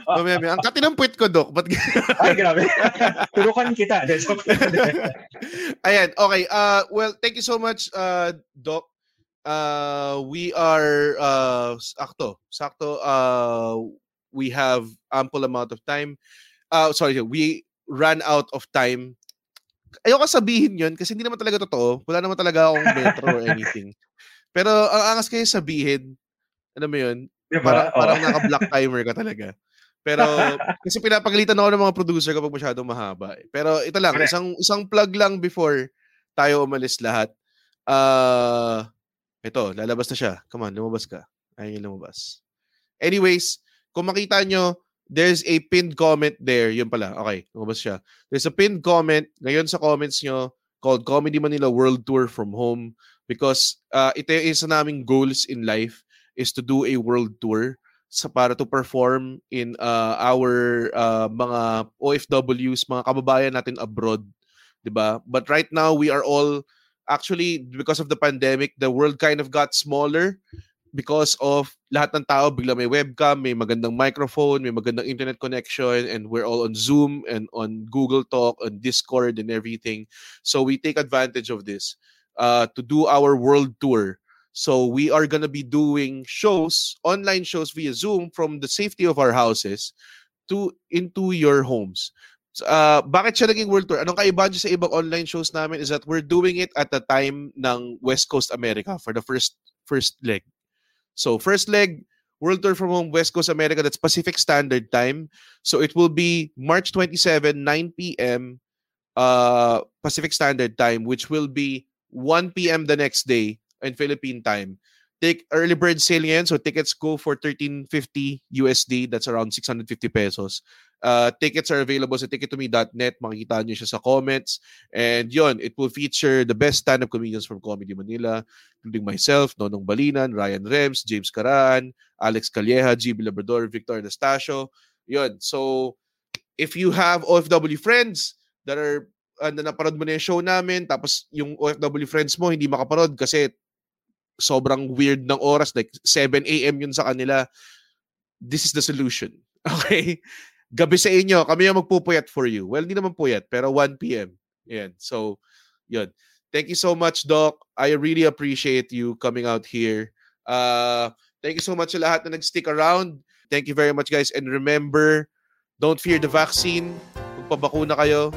mamaya. Ang katinampwit ko, Doc. Ba't Ay, grabe. Turukan kita. Ayan, okay. Uh, well, thank you so much, uh, Doc. Uh, we are, uh, sakto, sakto, uh, we have ample amount of time. Uh, sorry, we ran out of time. Ayoko sabihin yun kasi hindi naman talaga totoo. Wala naman talaga akong metro or anything. Pero ang angas kayo sabihin, ano mo yun, Diba? Parang, Oo. parang naka-black timer ka talaga. Pero kasi pinapagalitan ako ng mga producer kapag masyadong mahaba. eh. Pero ito lang, isang isang plug lang before tayo umalis lahat. Ah, ito, lalabas na siya. Come on, lumabas ka. Ayun yung lumabas. Anyways, kung makita nyo, there's a pinned comment there. Yun pala. Okay, lumabas siya. There's a pinned comment ngayon sa comments nyo called Comedy Manila World Tour from Home because uh, ito yung isa naming goals in life is to do a world tour sa para to perform in uh, our uh, mga OFWs, mga kababayan natin abroad, 'di ba? But right now we are all actually because of the pandemic, the world kind of got smaller because of lahat ng tao bigla may webcam, may magandang microphone, may magandang internet connection, and we're all on Zoom and on Google Talk, on Discord and everything. So we take advantage of this uh, to do our world tour. So we are gonna be doing shows, online shows via Zoom from the safety of our houses to into your homes. So uh, bakit siya naging world tour? Anong kaibahan sa ibang online shows namin is that we're doing it at the time ng West Coast America for the first first leg. So first leg, World Tour from Home, West Coast America, that's Pacific Standard Time. So it will be March 27, 9 p.m. Uh, Pacific Standard Time, which will be 1 p.m. the next day in Philippine time. Take early bird sale so tickets go for 1350 USD. That's around 650 pesos. Uh, tickets are available sa tickettome.net. Makikita nyo siya sa comments. And yon, it will feature the best stand-up comedians from Comedy Manila, including myself, Nonong Balinan, Ryan Rems, James Caraan, Alex Calleja, GB Labrador, Victor Anastasio. Yon. So, if you have OFW friends that are uh, na naparod mo na yung show namin, tapos yung OFW friends mo hindi makaparod kasi sobrang weird ng oras, like 7 a.m. yun sa kanila, this is the solution. Okay? Gabi sa inyo, kami yung magpupuyat for you. Well, hindi naman puyat, pero 1 p.m. Yan. So, yun. Thank you so much, Doc. I really appreciate you coming out here. Uh, thank you so much sa lahat na nag-stick around. Thank you very much, guys. And remember, don't fear the vaccine. Magpabakuna kayo.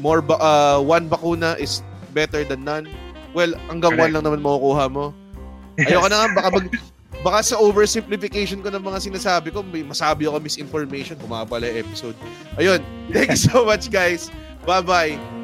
More ba- uh, one bakuna is better than none. Well, hanggang one lang naman makukuha mo. Ayoko na nga, baka mag, baka sa oversimplification ko ng mga sinasabi ko, may masabi ako misinformation, pumapala yung episode. Ayun, thank you so much guys. Bye-bye.